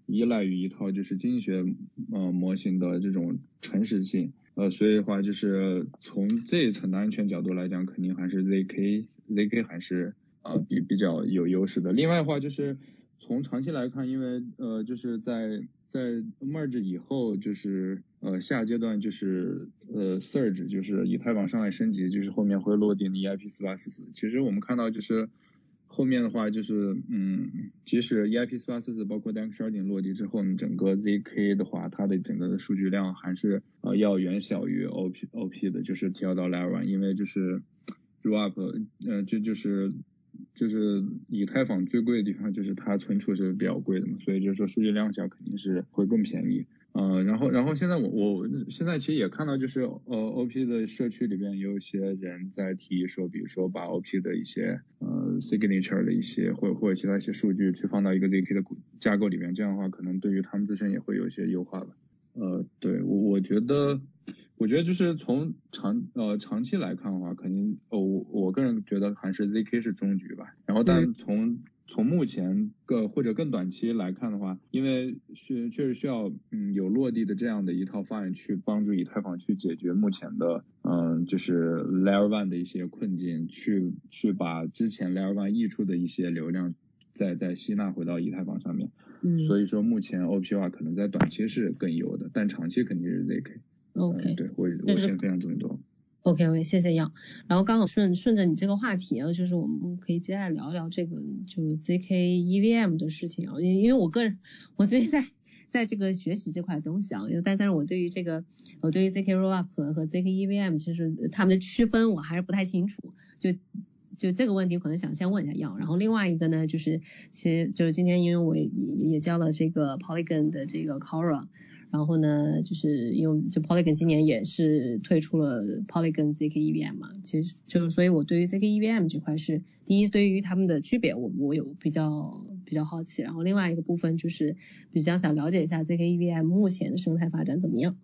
依赖于一套就是经济学呃模型的这种诚实性。呃，所以的话就是从这一层的安全角度来讲，肯定还是 ZK ZK 还是啊比比较有优势的。另外的话就是从长期来看，因为呃就是在在 merge 以后，就是呃下阶段就是呃 surge 就是以太坊上来升级，就是后面会落地的 EIP 四八四四。其实我们看到就是。后面的话就是，嗯，即使 EIP 四八四四包括 Dank Sharding 落地之后，呢，整个 ZK 的话，它的整个的数据量还是呃要远小于 OP OP 的，就是提交到 Layer One，因为就是 r o l Up，呃，这就是就是以太坊最贵的地方就是它存储是比较贵的嘛，所以就是说数据量小肯定是会更便宜。呃，然后，然后现在我我现在其实也看到，就是呃，OP 的社区里边也有一些人在提议说，比如说把 OP 的一些呃 signature 的一些或或者其他一些数据去放到一个 ZK 的架构里面，这样的话可能对于他们自身也会有一些优化吧。呃，对我我觉得，我觉得就是从长呃长期来看的话，肯定呃我我个人觉得还是 ZK 是终局吧。然后，但从从目前个或者更短期来看的话，因为是确实需要嗯有落地的这样的一套方案去帮助以太坊去解决目前的嗯就是 Layer One 的一些困境，去去把之前 Layer One 溢出的一些流量再再吸纳回到以太坊上面。嗯。所以说目前 OP 化可能在短期是更优的，但长期肯定是 ZK。OK。对我我先分享这么多。OK OK，谢谢杨。然后刚好顺顺着你这个话题啊，就是我们可以接下来聊一聊这个就 ZK EVM 的事情啊，因因为我个人我最近在在这个学习这块东西啊，因为但但是我对于这个我对于 ZK Rollup 和和 ZK EVM 其实他们的区分我还是不太清楚，就就这个问题可能想先问一下杨。然后另外一个呢，就是其实就是今天因为我也也教了这个 Polygon 的这个 Cora。然后呢，就是因为就 Polygon 今年也是推出了 Polygon ZK EVM 嘛，其实就是所以我对于 ZK EVM 这块是第一，对于他们的区别我我有比较比较好奇，然后另外一个部分就是比较想了解一下 ZK EVM 目前的生态发展怎么样。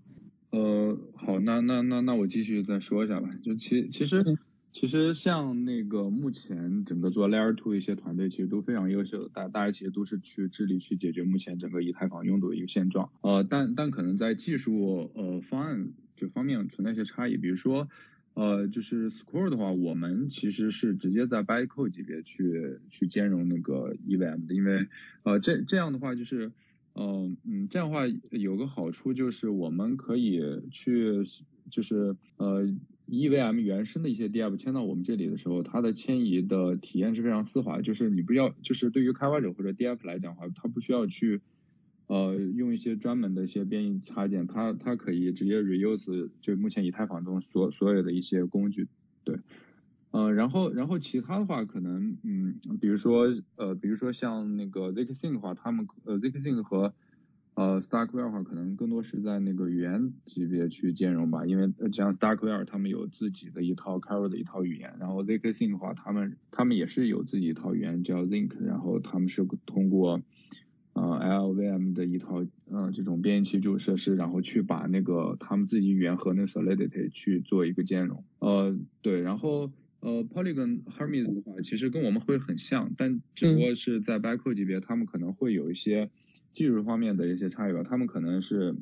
呃，好，那那那那我继续再说一下吧，就其其实。其实像那个目前整个做 Layer Two 的一些团队其实都非常优秀，大大家其实都是去致力去解决目前整个以太坊拥堵的一个现状。呃，但但可能在技术呃方案这方面存在一些差异，比如说呃就是 Score 的话，我们其实是直接在 Bytecode 级别去去兼容那个 EVM 的，因为呃这这样的话就是嗯嗯这样的话有个好处就是我们可以去就是呃。EVM 原生的一些 DApp 迁到我们这里的时候，它的迁移的体验是非常丝滑，就是你不要，就是对于开发者或者 DApp 来讲的话，它不需要去呃用一些专门的一些编译插件，它它可以直接 reuse 就目前以太坊中所所有的一些工具，对，呃，然后然后其他的话可能嗯，比如说呃，比如说像那个 zkSync 的话，他们呃 zkSync 和呃，Starkware 的话，可能更多是在那个语言级别去兼容吧，因为像 Starkware 他们有自己的一套 Caro 的一套语言，然后 zkSync 的话，他们他们也是有自己一套语言叫 Zinc，然后他们是通过呃 LLVM 的一套呃这种编译器基础设施，然后去把那个他们自己语言和那个 Solidity 去做一个兼容。呃，对，然后呃 Polygon Hermes 的话，其实跟我们会很像，但只不过是在 Bytecode 级别，他们可能会有一些。技术方面的一些差异吧，他们可能是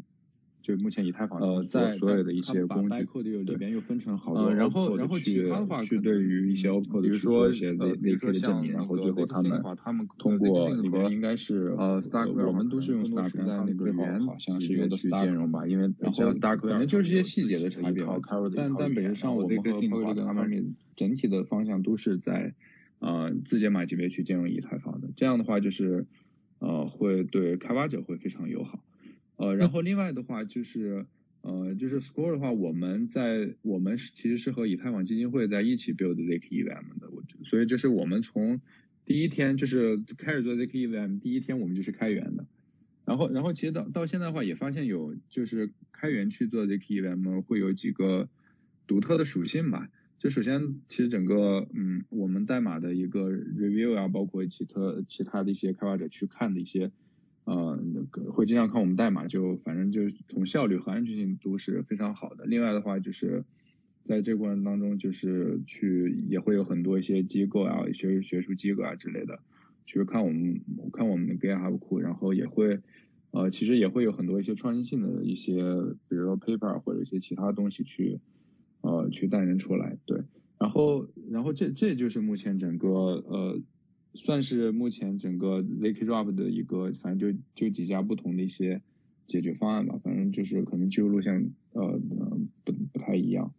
就目前以太坊呃在所有的一些工具里边又分成好多，然后然后其他的话去对于一些 OPPO 比如说一些 ZK 的证明，然后最后他们通过里边应该是呃我们都是用 Stark 在那个源好像是用的去兼容吧，因为然后 Stark 可能就是一些细节的差别，但但本质上我们和 Polygon 他们整体的方向都是在呃字节码级别去兼容以太坊的，这样的话就是。呃，会对开发者会非常友好。呃，然后另外的话就是，呃，就是 Score 的话，我们在我们其实是和以太坊基金会在一起 build zk EVM 的，我觉得，所以这是我们从第一天就是开始做 zk EVM 第一天我们就是开源的。然后，然后其实到到现在的话也发现有就是开源去做 zk EVM 会有几个独特的属性吧。就首先，其实整个嗯，我们代码的一个 review 啊，包括其他其他的一些开发者去看的一些，呃，会经常看我们代码，就反正就从效率和安全性都是非常好的。另外的话，就是在这个过程当中，就是去也会有很多一些机构啊，学学术机构啊之类的，去看我们看我们的 GitHub 库，然后也会呃，其实也会有很多一些创新性的一些，比如说 paper 或者一些其他东西去。呃，去带人出来，对，然后，然后这这就是目前整个呃，算是目前整个 lake rob 的一个，反正就就几家不同的一些解决方案吧，反正就是可能技术路线呃不不太一样。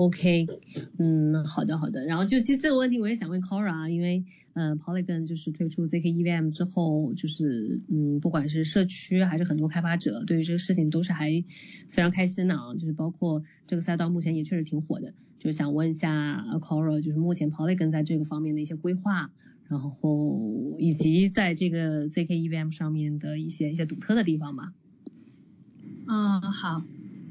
OK，嗯，好的好的，然后就其实这个问题我也想问 Cora 啊，因为呃 Polygon 就是推出 zk EVM 之后，就是嗯不管是社区还是很多开发者，对于这个事情都是还非常开心的啊，就是包括这个赛道目前也确实挺火的，就是想问一下 Cora，就是目前 Polygon 在这个方面的一些规划，然后以及在这个 zk EVM 上面的一些一些独特的地方吧。嗯，好。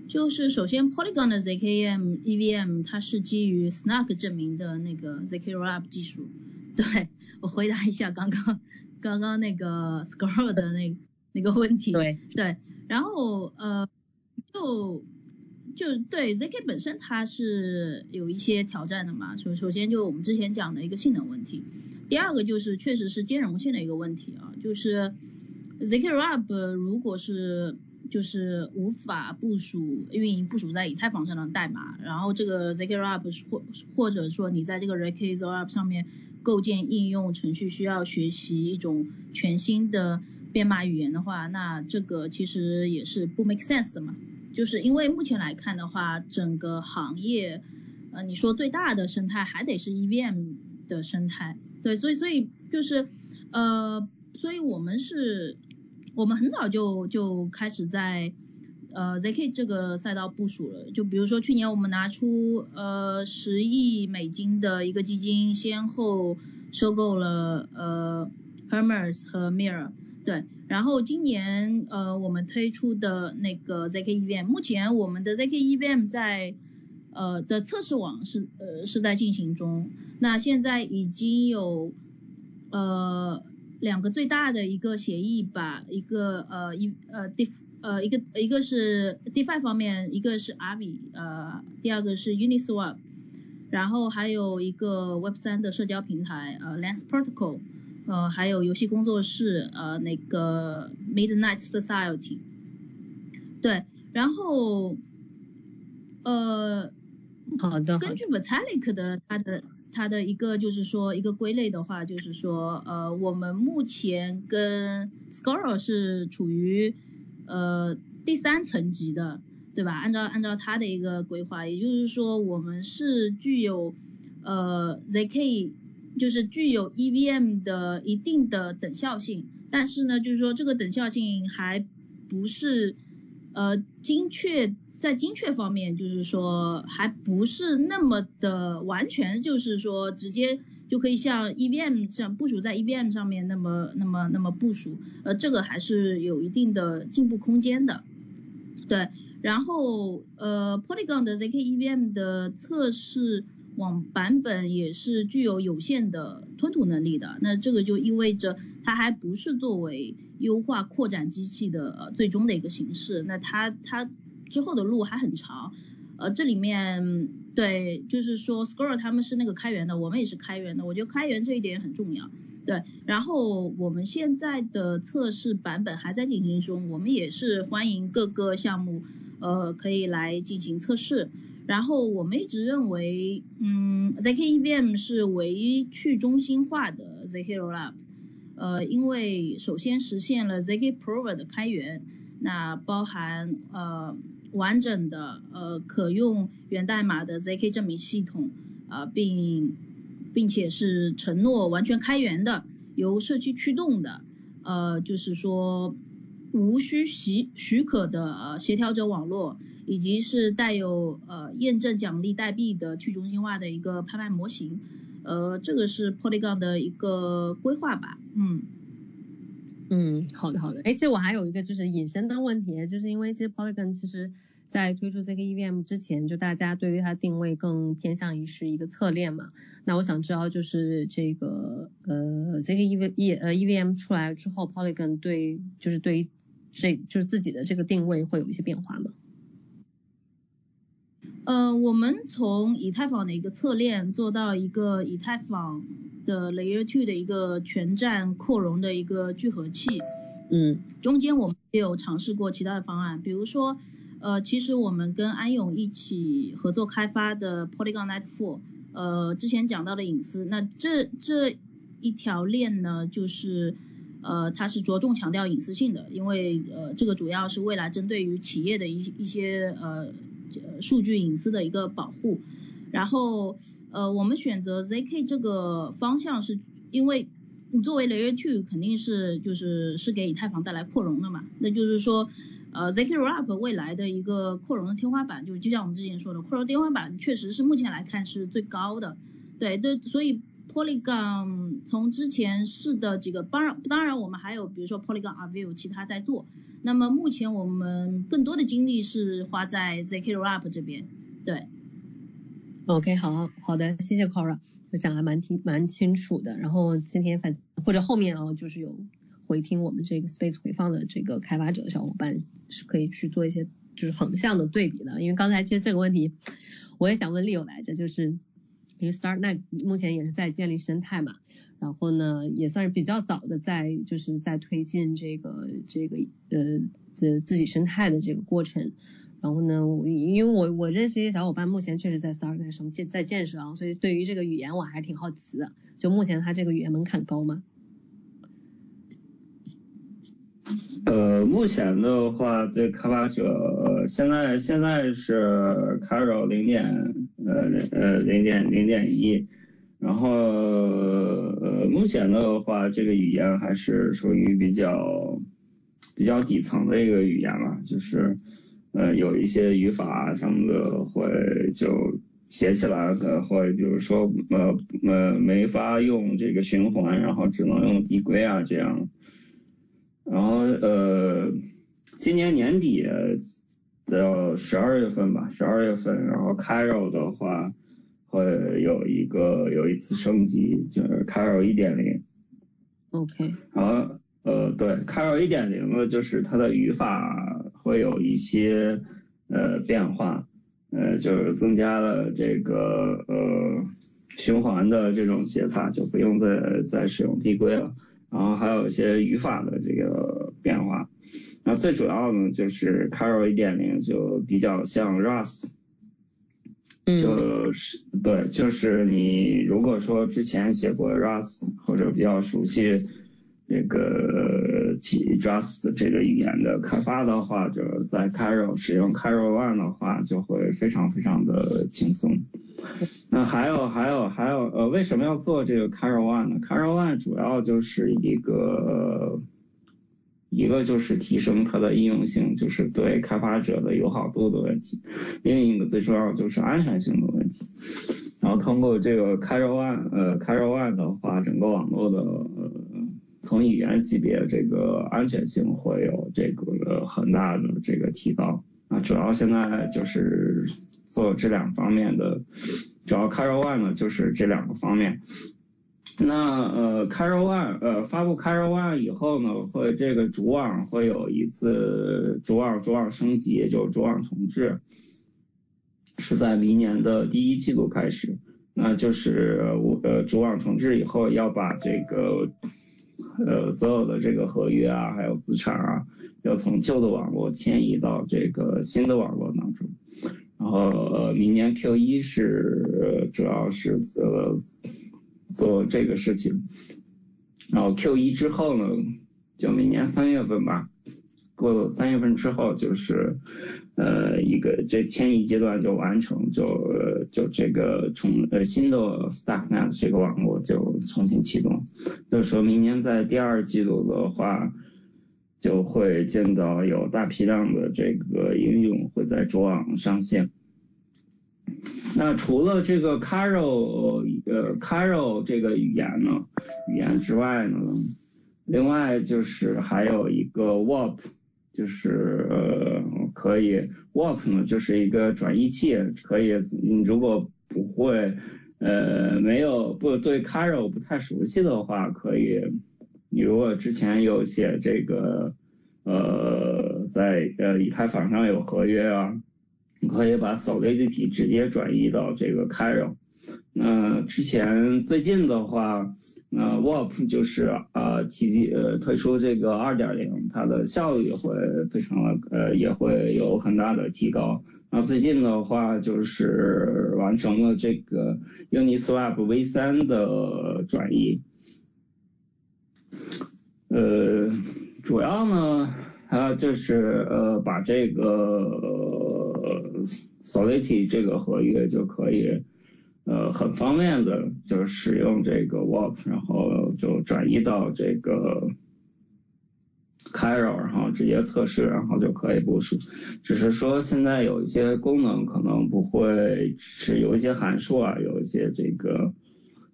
就是首先，Polygon 的 zkEM EVM 它是基于 Snark 证明的那个 zk Rollup 技术。对我回答一下刚刚刚刚那个 Scroll 的那那个问题。对对，然后呃就就对 zk 本身它是有一些挑战的嘛。首首先就我们之前讲的一个性能问题，第二个就是确实是兼容性的一个问题啊，就是 zk Rollup 如果是就是无法部署运营部署在以太坊上的代码，然后这个 ZKRUP 或或者说你在这个 zk Rollup 上面构建应用程序需要学习一种全新的编码语言的话，那这个其实也是不 make sense 的嘛。就是因为目前来看的话，整个行业呃你说最大的生态还得是 EVM 的生态，对，所以所以就是呃所以我们是。我们很早就就开始在呃 zk 这个赛道部署了，就比如说去年我们拿出呃十亿美金的一个基金，先后收购了呃 Hermes 和 Mirror，对，然后今年呃我们推出的那个 zk EVM，目前我们的 zk EVM 在呃的测试网是呃是在进行中，那现在已经有呃。两个最大的一个协议吧，一个呃一呃 de 呃一个一个是 DeFi 方面，一个是 Avi，呃第二个是 Uniswap，然后还有一个 Web 三的社交平台呃 Lens Protocol，呃还有游戏工作室呃那个 Midnight Society，对，然后呃好的，根据 Vitalik 的他的。它的一个就是说一个归类的话，就是说呃我们目前跟 s c o r e 是处于呃第三层级的，对吧？按照按照它的一个规划，也就是说我们是具有呃 zk 就是具有 EVM 的一定的等效性，但是呢就是说这个等效性还不是呃精确。在精确方面，就是说还不是那么的完全，就是说直接就可以像 EVM 这样部署在 EVM 上面那么那么那么部署，呃，这个还是有一定的进步空间的。对，然后呃，Polygon 的 zk EVM 的测试网版本也是具有有限的吞吐能力的，那这个就意味着它还不是作为优化扩展机器的最终的一个形式，那它它。之后的路还很长，呃，这里面对，就是说 s c o r e 他们是那个开源的，我们也是开源的，我觉得开源这一点很重要，对。然后我们现在的测试版本还在进行中，我们也是欢迎各个项目，呃，可以来进行测试。然后我们一直认为，嗯，zk EVM 是唯一去中心化的 zk Rollup，呃，因为首先实现了 zk Prover 的开源，那包含呃。完整的呃可用源代码的 zk 证明系统啊，并并且是承诺完全开源的，由社区驱动的，呃就是说无需许许可的呃协调者网络，以及是带有呃验证奖励代币的去中心化的一个拍卖模型，呃这个是 Polygon 的一个规划吧，嗯。嗯，好的好的，哎，其实我还有一个就是隐身的问题，就是因为其实 Polygon 其实在推出这个 EVM 之前，就大家对于它定位更偏向于是一个侧链嘛。那我想知道就是这个呃这个 EV E 呃 EVM 出来之后，Polygon 对就是对于这就是自己的这个定位会有一些变化吗？呃，我们从以太坊的一个侧链做到一个以太坊的 Layer Two 的一个全站扩容的一个聚合器，嗯，中间我们也有尝试过其他的方案，比如说，呃，其实我们跟安永一起合作开发的 Polygon Net Four，呃，之前讲到的隐私，那这这一条链呢，就是呃，它是着重强调隐私性的，因为呃，这个主要是未来针对于企业的一一些呃。数据隐私的一个保护，然后呃，我们选择 zk 这个方向是因为你作为 layer two 肯定是就是是给以太坊带来扩容的嘛，那就是说呃 zk rollup 未来的一个扩容的天花板，就就像我们之前说的，扩容天花板确实是目前来看是最高的，对对，所以。Polygon 从之前试的几个，当然当然我们还有比如说 Polygon a v i e w 其他在做，那么目前我们更多的精力是花在 zk rollup 这边，对。OK 好好的，谢谢 Cora，就讲的蛮清蛮清楚的。然后今天反或者后面啊，就是有回听我们这个 Space 回放的这个开发者小伙伴是可以去做一些就是横向的对比的，因为刚才其实这个问题我也想问 Leo 来着，就是。因为 StarkNet 目前也是在建立生态嘛，然后呢，也算是比较早的在就是在推进这个这个呃自自己生态的这个过程。然后呢，因为我我认识一些小伙伴，目前确实在 StarkNet 上建在建设啊，所以对于这个语言我还是挺好奇的。就目前它这个语言门槛高吗？呃，目前的话，对开发者现在现在是 Caro 零点呃呃零点零点一，然后呃目前的话，这个语言还是属于比较比较底层的一个语言了，就是呃有一些语法什么的会就写起来会，比如说呃呃没法用这个循环，然后只能用递归啊这样。然后呃，今年年底的十二月份吧，十二月份，然后 Cairo 的话会有一个有一次升级，就是 Cairo 一点零。OK。然后呃，对，Cairo 一点零呢，就是它的语法会有一些呃变化，呃，就是增加了这个呃循环的这种写法，就不用再再使用递归了。然后还有一些语法的这个变化，那最主要呢就是 Caro 一点零就比较像 Rust，就是对，就是你如果说之前写过 Rust 或者比较熟悉这个 Just 这个语言的开发的话，就是在 Caro 使用 Caro One 的话就会非常非常的轻松。那还有还有还有呃，为什么要做这个 Caro One 呢？Caro One 主要就是一个一个就是提升它的应用性，就是对开发者的友好度的问题；另一个最重要就是安全性的问题。然后通过这个 c a r o One，呃 c a r o One 的话，整个网络的呃从语言级别这个安全性会有这个很大的这个提高。啊，主要现在就是做这两方面的，主要 c a r o One 呢就是这两个方面。那呃 c a r o One 呃发布 c a r o One 以后呢，会这个主网会有一次主网主网升级，就是主网重置，是在明年的第一季度开始。那就是我呃主网重置以后要把这个呃所有的这个合约啊，还有资产啊，要从旧的网络迁移到这个新的网络当中。然后呃明年 Q 一是主要是呃。做这个事情，然后 Q 一之后呢，就明年三月份吧，过了三月份之后就是呃一个这迁移阶段就完成，就就这个重呃新的 Stacknet 这个网络就重新启动，就是说明年在第二季度的话，就会见到有大批量的这个应用会在主网上线。那除了这个 Caro 呃 Caro 这个语言呢语言之外呢，另外就是还有一个 Warp，就是呃可以 Warp 呢就是一个转移器，可以你如果不会呃没有不对 Caro 不太熟悉的话，可以你如果之前有写这个呃在呃以太坊上有合约啊。你可以把 Solidity 直接转移到这个 caro。那之前最近的话，那 WAP 就是啊提呃推出这个2.0，它的效率会非常的呃也会有很大的提高。那最近的话就是完成了这个 Uniswap V3 的转移。呃，主要呢，它就是呃把这个。，Solidity 这个合约就可以，呃，很方便的就使用这个 Warp，然后就转移到这个 Cairo，然后直接测试，然后就可以部署。只是说现在有一些功能可能不会是有一些函数啊，有一些这个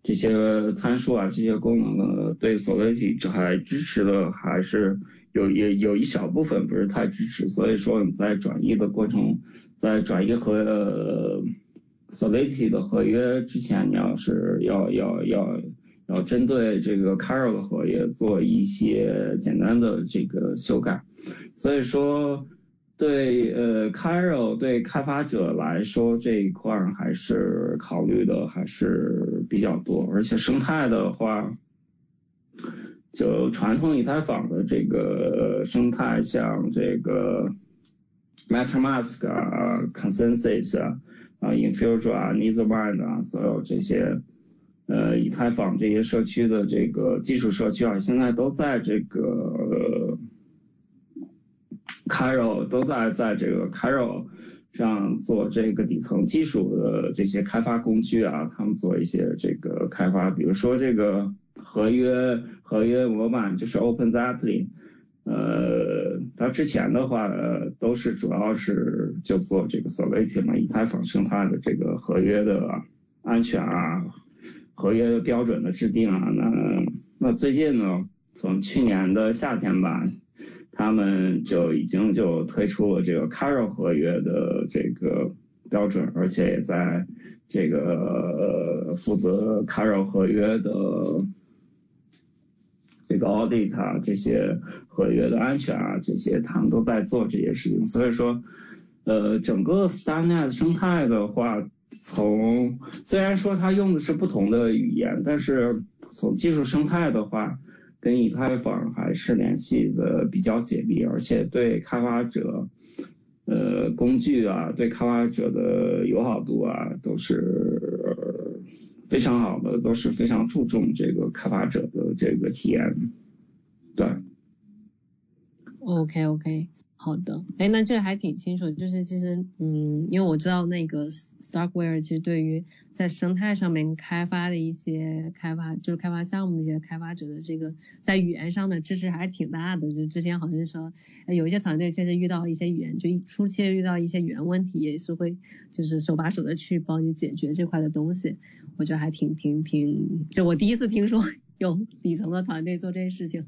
这些参数啊，这些功能呢，对 Solidity 还支持的还是有也有一小部分不是太支持，所以说你在转移的过程。在转移和 Solidity 的合约之前，你要是要要要要针对这个 Caro 的合约做一些简单的这个修改，所以说对呃 Caro 对开发者来说这一块还是考虑的还是比较多，而且生态的话，就传统以太坊的这个生态，像这个。MetaMask 啊，Consensus 啊，啊，Infuse 啊，Nethermind 啊，所有这些呃以太坊这些社区的这个技术社区啊，现在都在这个 Cairo 都在在这个 Cairo 上做这个底层技术的这些开发工具啊，他们做一些这个开发，比如说这个合约合约模板就是 OpenZepplin。呃，它之前的话都是主要是就做这个 Solidity 嘛，以太坊生态的这个合约的安全啊，合约的标准的制定啊。那那最近呢，从去年的夏天吧，他们就已经就推出了这个 Caro 合约的这个标准，而且也在这个负责 Caro 合约的。这个 audit 啊，这些合约的安全啊，这些他们都在做这些事情。所以说，呃，整个 Starnet 生态的话，从虽然说它用的是不同的语言，但是从技术生态的话，跟以太坊还是联系的比较紧密，而且对开发者，呃，工具啊，对开发者的友好度啊，都是。非常好的，都是非常注重这个开发者的这个体验。对。OK OK，好的，哎，那这个还挺清楚，就是其实，嗯，因为我知道那个 Starkware 其实对于在生态上面开发的一些开发，就是开发项目的一些开发者的这个在语言上的支持还是挺大的。就之前好像说，有一些团队确实遇到一些语言，就初期遇到一些语言问题，也是会就是手把手的去帮你解决这块的东西。我觉得还挺挺挺，就我第一次听说 有底层的团队做这些事情，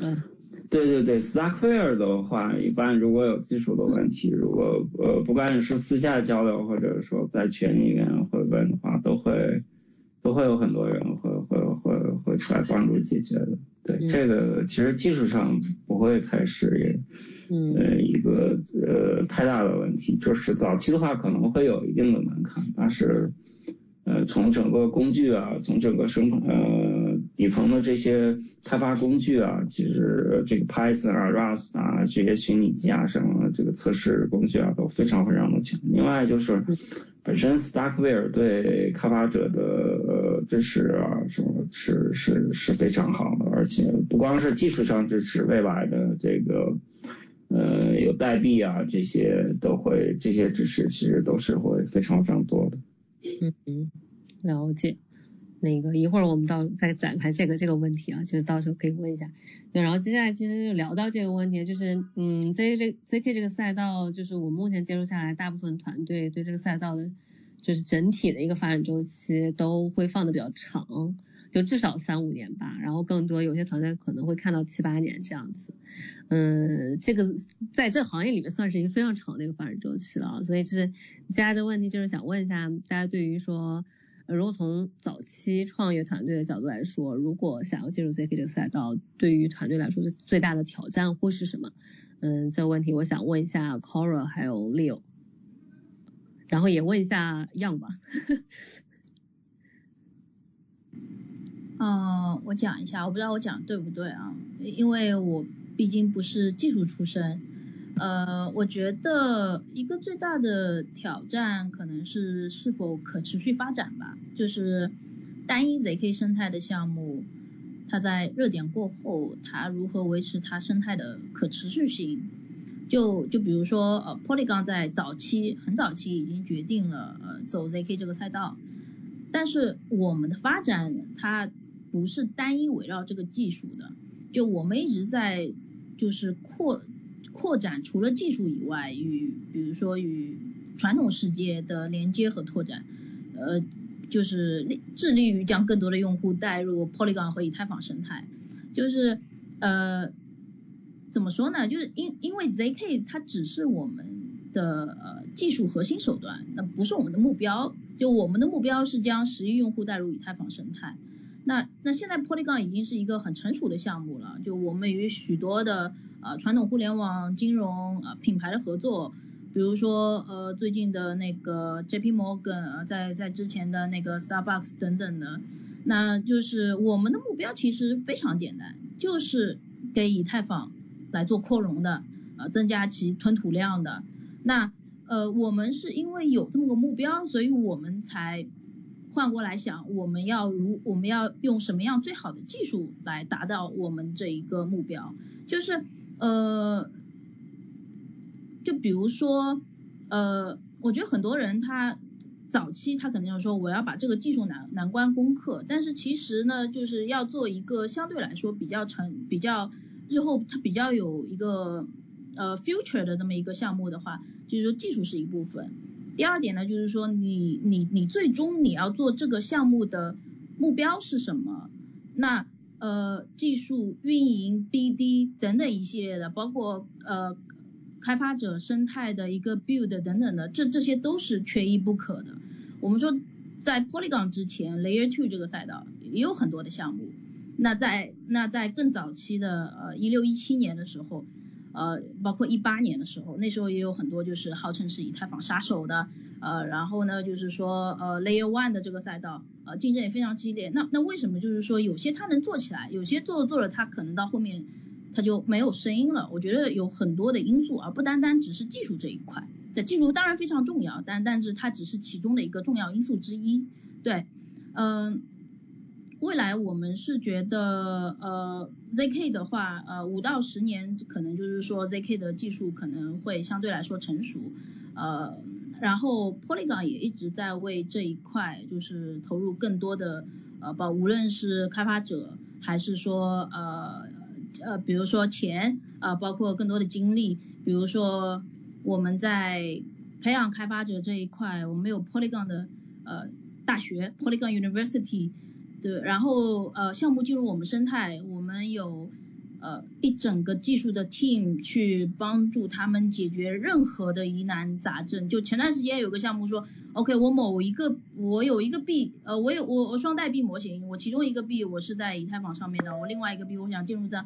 嗯。对对对，Starkware 的话，一般如果有技术的问题，如果呃不管你是私下交流，或者说在群里面会问的话，都会都会有很多人会会会会出来帮助解决的。对，这个其实技术上不会太是呃一个呃太大的问题，就是早期的话可能会有一定的门槛，但是。呃，从整个工具啊，从整个生呃底层的这些开发工具啊，其实这个 Python 啊、Rust 啊这些虚拟机啊什么这个测试工具啊都非常非常的强。另外就是本身 Starkware 对开发者的支持啊什么是是是非常好的，而且不光是技术上支持，未来的这个呃有代币啊这些都会这些支持其实都是会非常非常多的。嗯嗯，了解。那个一会儿我们到再展开这个这个问题啊，就是到时候可以问一下。对，然后接下来其实就聊到这个问题，就是嗯，Z 这 ZK 这个赛道，就是我目前接触下来，大部分团队对这个赛道的，就是整体的一个发展周期都会放的比较长。就至少三五年吧，然后更多有些团队可能会看到七八年这样子，嗯，这个在这行业里面算是一个非常长的一个发展周期了，所以就是接下来这个问题就是想问一下大家，对于说如果从早期创业团队的角度来说，如果想要进入 ZK 这个赛道，对于团队来说最大的挑战会是什么？嗯，这个问题我想问一下 Cora 还有 Leo，然后也问一下 Young 吧。嗯，我讲一下，我不知道我讲对不对啊，因为我毕竟不是技术出身。呃，我觉得一个最大的挑战可能是是否可持续发展吧，就是单一 ZK 生态的项目，它在热点过后，它如何维持它生态的可持续性？就就比如说，呃，Polygon 在早期很早期已经决定了呃走 ZK 这个赛道，但是我们的发展它。不是单一围绕这个技术的，就我们一直在就是扩扩展，除了技术以外，与比如说与传统世界的连接和拓展，呃，就是致力于将更多的用户带入 Polygon 和以太坊生态，就是呃怎么说呢？就是因因为 ZK 它只是我们的呃技术核心手段，那不是我们的目标。就我们的目标是将十亿用户带入以太坊生态。那那现在 Polygon 已经是一个很成熟的项目了，就我们与许多的呃传统互联网金融呃品牌的合作，比如说呃最近的那个 JP Morgan，在在之前的那个 Starbucks 等等的，那就是我们的目标其实非常简单，就是给以太坊来做扩容的，呃增加其吞吐量的。那呃我们是因为有这么个目标，所以我们才。换过来想，我们要如我们要用什么样最好的技术来达到我们这一个目标？就是呃，就比如说呃，我觉得很多人他早期他可能要说我要把这个技术难难关攻克，但是其实呢，就是要做一个相对来说比较成比较日后它比较有一个呃 future 的这么一个项目的话，就是说技术是一部分。第二点呢，就是说你你你最终你要做这个项目的目标是什么？那呃技术运营 BD 等等一系列的，包括呃开发者生态的一个 build 等等的，这这些都是缺一不可的。我们说在 Polygon 之前，Layer Two 这个赛道也有很多的项目。那在那在更早期的呃一六一七年的时候。呃，包括一八年的时候，那时候也有很多就是号称是以太坊杀手的，呃，然后呢，就是说呃，Layer One 的这个赛道，呃，竞争也非常激烈。那那为什么就是说有些它能做起来，有些做着做着它可能到后面它就没有声音了？我觉得有很多的因素，而不单单只是技术这一块。对，技术当然非常重要，但但是它只是其中的一个重要因素之一。对，嗯，未来我们是觉得，呃，ZK 的话，呃，五到十年可能就是说 ZK 的技术可能会相对来说成熟，呃，然后 Polygon 也一直在为这一块就是投入更多的，呃，包无论是开发者还是说，呃，呃，比如说钱，啊，包括更多的精力，比如说我们在培养开发者这一块，我们有 Polygon 的，呃，大学 Polygon University。对，然后呃，项目进入我们生态，我们有呃一整个技术的 team 去帮助他们解决任何的疑难杂症。就前段时间有个项目说，OK，我某一个我有一个币，呃，我有我我双代币模型，我其中一个币我是在以太坊上面的，我另外一个币我想进入在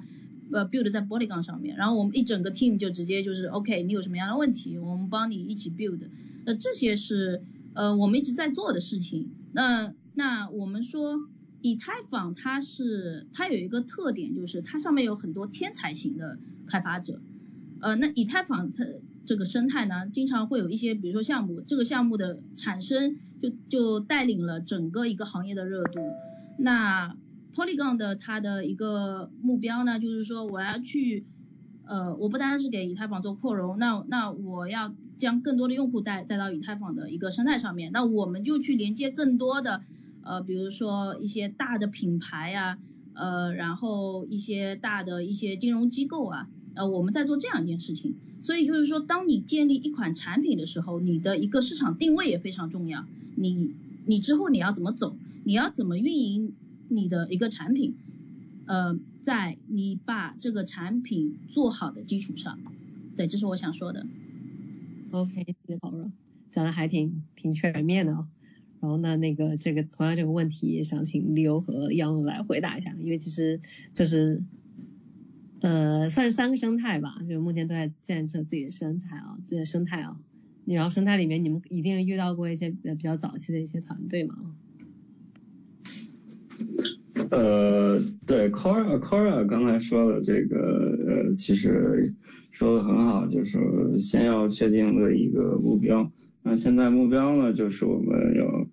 呃 build 在 Polygon 上面，然后我们一整个 team 就直接就是 OK，你有什么样的问题，我们帮你一起 build。那这些是呃我们一直在做的事情。那那我们说。以太坊它是它有一个特点，就是它上面有很多天才型的开发者。呃，那以太坊它这个生态呢，经常会有一些，比如说项目，这个项目的产生就就带领了整个一个行业的热度。那 Polygon 的它的一个目标呢，就是说我要去，呃，我不单单是给以太坊做扩容，那那我要将更多的用户带带到以太坊的一个生态上面，那我们就去连接更多的。呃，比如说一些大的品牌啊，呃，然后一些大的一些金融机构啊，呃，我们在做这样一件事情。所以就是说，当你建立一款产品的时候，你的一个市场定位也非常重要。你你之后你要怎么走？你要怎么运营你的一个产品？呃，在你把这个产品做好的基础上，对，这是我想说的。OK，谢谢陶若，讲的还挺挺全面的啊。然后呢，那个这个同样这个问题，想请李欧和杨璐来回答一下，因为其实就是呃算是三个生态吧，就是目前都在建设自己的生态啊，这生态啊，然后生态里面你们一定遇到过一些比较早期的一些团队嘛？呃，对，Cora Cora 刚才说的这个呃，其实说的很好，就是先要确定的一个目标。那现在目标呢，就是我们要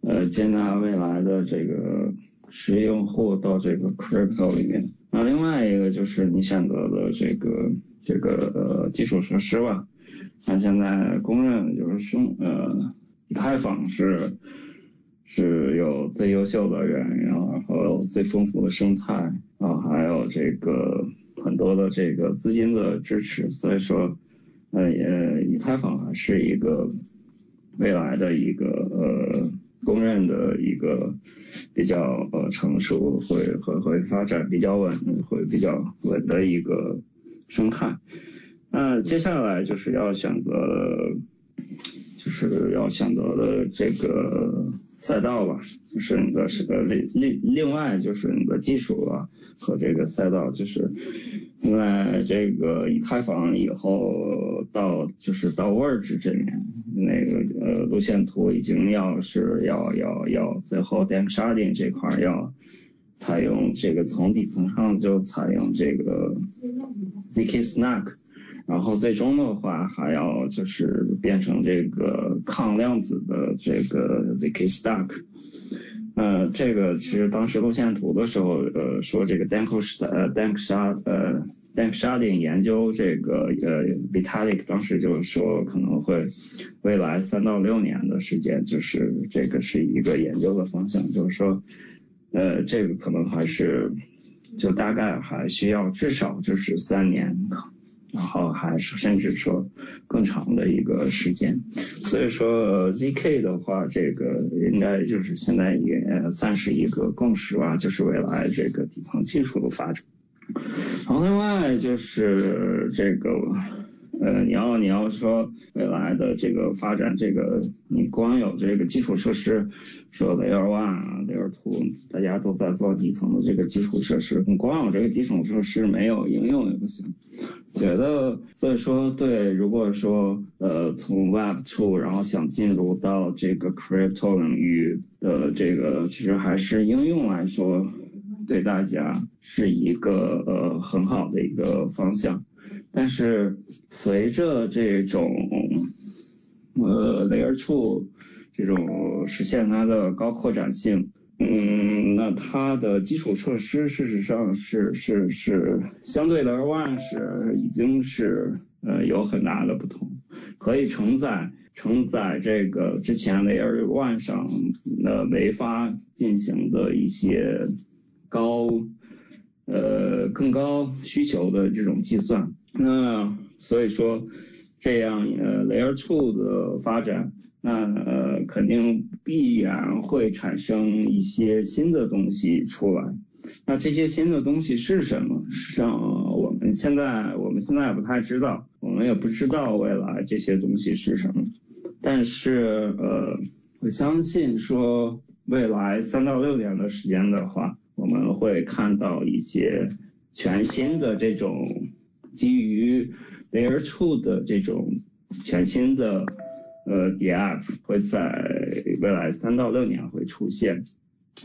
呃接纳未来的这个实际用户到这个 crypto 里面。那另外一个就是你选择的这个这个呃基础设施吧。那现在公认就是生呃以太坊是是有最优秀的人，然后最丰富的生态啊，还有这个很多的这个资金的支持，所以说。呃，以太坊还是一个未来的一个呃公认的一个比较呃成熟，会会会发展比较稳，会比较稳的一个生态。那接下来就是要选择，是要选择的这个赛道吧，就是你的是个另另另外就是你的技术啊和这个赛道就是。因为这个以太坊以后到就是到 Verge 这边那个呃路线图已经要是要要要最后 Dank Sharding 这块要采用这个从底层上就采用这个 zk Snack，然后最终的话还要就是变成这个抗量子的这个 zk Stack。呃，这个其实当时路线图的时候，呃，说这个 Danko 呃 Dank Shard 呃 Dank Sharding 研究这个呃 Vitalik 当时就是说可能会未来三到六年的时间，就是这个是一个研究的方向，就是说呃这个可能还是就大概还需要至少就是三年。然后还是甚至说更长的一个时间，所以说 ZK 的话，这个应该就是现在也算是一个共识吧，就是未来这个底层技术的发展。然后另外就是这个。呃，你要你要说未来的这个发展，这个你光有这个基础设施，说 Layer One 啊，Layer Two，大家都在做底层的这个基础设施，你光有这个基础设施没有应用也不行。觉得所以说对，如果说呃从 Web Two，然后想进入到这个 Crypto 领域的这个，其实还是应用来说，对大家是一个呃很好的一个方向。但是随着这种呃 Layer Two 这种实现它的高扩展性，嗯，那它的基础设施事实上是是是相对 Layer One 是已经是呃有很大的不同，可以承载承载这个之前 Layer One 上呃没法进行的一些高呃更高需求的这种计算。那所以说这样呃 Layer Two 的发展。那呃，肯定必然会产生一些新的东西出来。那这些新的东西是什么？实际上，我们现在我们现在也不太知道，我们也不知道未来这些东西是什么。但是呃，我相信说未来三到六年的时间的话，我们会看到一些全新的这种基于 Layer Two 的这种全新的。呃，DApp 会在未来三到六年会出现，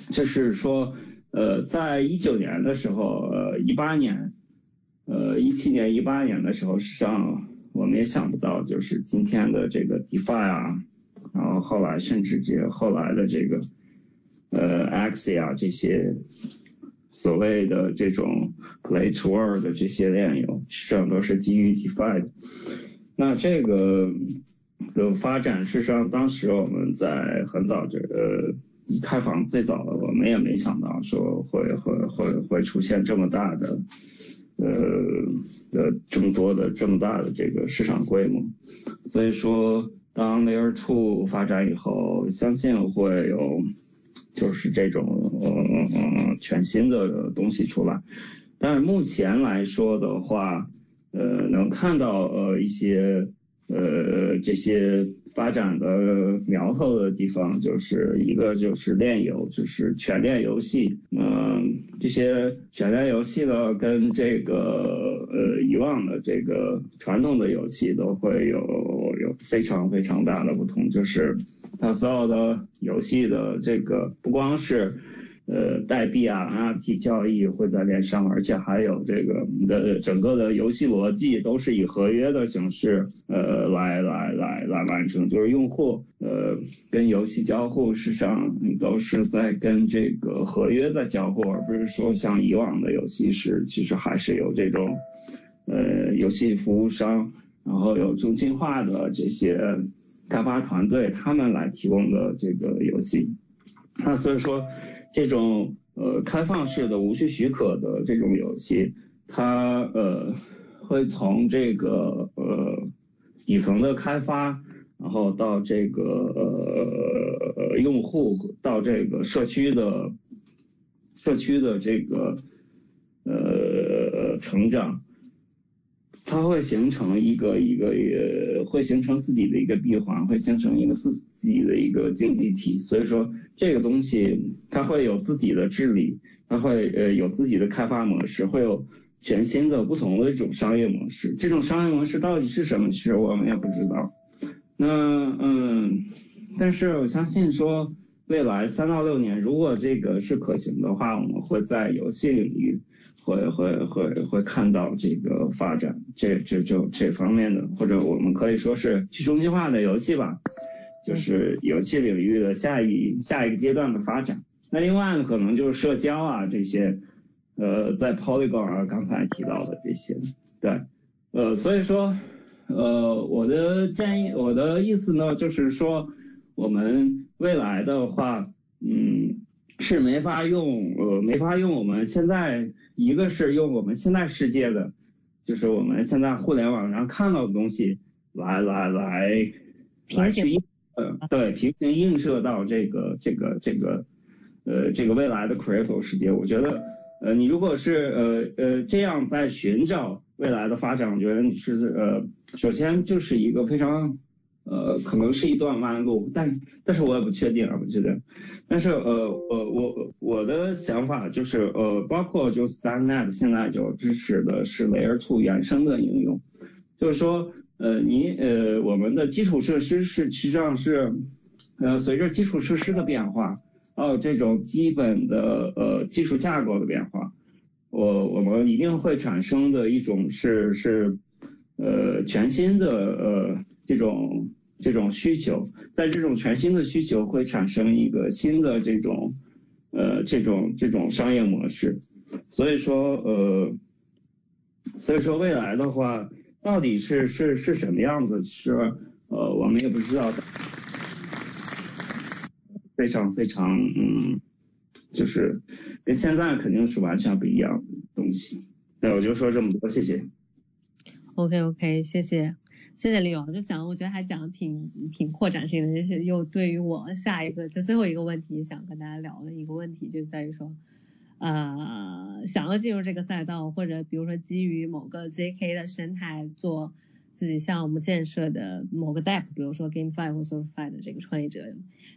就是说，呃，在一九年的时候，呃，一八年，呃，一七年、一八年的时候，实际上我们也想不到，就是今天的这个 DeFi 啊，然后后来甚至这后来的这个，呃，Axie 这些所谓的这种 Play to Earn 的这些链游，实际上都是基于 DeFi 的。那这个。的发展，事实上，当时我们在很早这个开房最早的，我们也没想到说会会会会出现这么大的，呃的这么多的这么大的这个市场规模。所以说，当 Layer Two 发展以后，相信会有就是这种嗯全新的东西出来。但是目前来说的话，呃，能看到呃一些。呃，这些发展的苗头的地方，就是一个就是链游，就是全链游戏。嗯，这些全链游戏呢，跟这个呃以往的这个传统的游戏都会有有非常非常大的不同，就是它所有的游戏的这个不光是。呃，代币啊，NFT 交易会在链上，而且还有这个的整个的游戏逻辑都是以合约的形式，呃，来来来来完成，就是用户呃跟游戏交互，事实上都是在跟这个合约在交互，而不是说像以往的游戏是，其实还是有这种呃游戏服务商，然后有中心化的这些开发团队，他们来提供的这个游戏，那所以说。这种呃开放式的无需许可的这种游戏，它呃会从这个呃底层的开发，然后到这个呃用户，到这个社区的社区的这个呃成长。它会形成一个一个呃会形成自己的一个闭环，会形成一个自自己的一个经济体。所以说这个东西它会有自己的治理，它会呃有自己的开发模式，会有全新的不同的一种商业模式。这种商业模式到底是什么？其实我们也不知道。那嗯，但是我相信说未来三到六年，如果这个是可行的话，我们会在游戏领域。会会会会看到这个发展，这这就这方面的，或者我们可以说是去中心化的游戏吧，就是游戏领域的下一下一个阶段的发展。那另外呢，可能就是社交啊这些，呃，在 Polygon 啊刚才提到的这些，对，呃，所以说，呃，我的建议，我的意思呢，就是说，我们未来的话，嗯。是没法用，呃，没法用我们现在一个是用我们现在世界的，就是我们现在互联网上看到的东西来来来来去，呃，对，平行映射到这个这个这个，呃，这个未来的 crypto 世界。我觉得，呃，你如果是呃呃这样在寻找未来的发展，我觉得你是呃，首先就是一个非常。呃，可能是一段弯路，但但是我也不确定啊，不确定。但是呃呃，我我的想法就是，呃，包括就 StarNet 现在就支持的是 Layer Two 原生的应用，就是说，呃，你呃，我们的基础设施是实际上是，呃，随着基础设施的变化，还有这种基本的呃技术架构的变化，我我们一定会产生的一种是是呃全新的呃这种。这种需求，在这种全新的需求会产生一个新的这种呃这种这种商业模式，所以说呃所以说未来的话到底是是是什么样子是呃我们也不知道的，非常非常嗯就是跟现在肯定是完全不一样的东西。那，我就说这么多，谢谢。OK OK，谢谢谢谢李勇，就讲我觉得还讲的挺挺扩展性的，就是又对于我下一个就最后一个问题想跟大家聊的一个问题，就在于说，呃，想要进入这个赛道，或者比如说基于某个 ZK 的生态做自己项目建设的某个 DApp，比如说 GameFi 或 SocialFi 的这个创业者，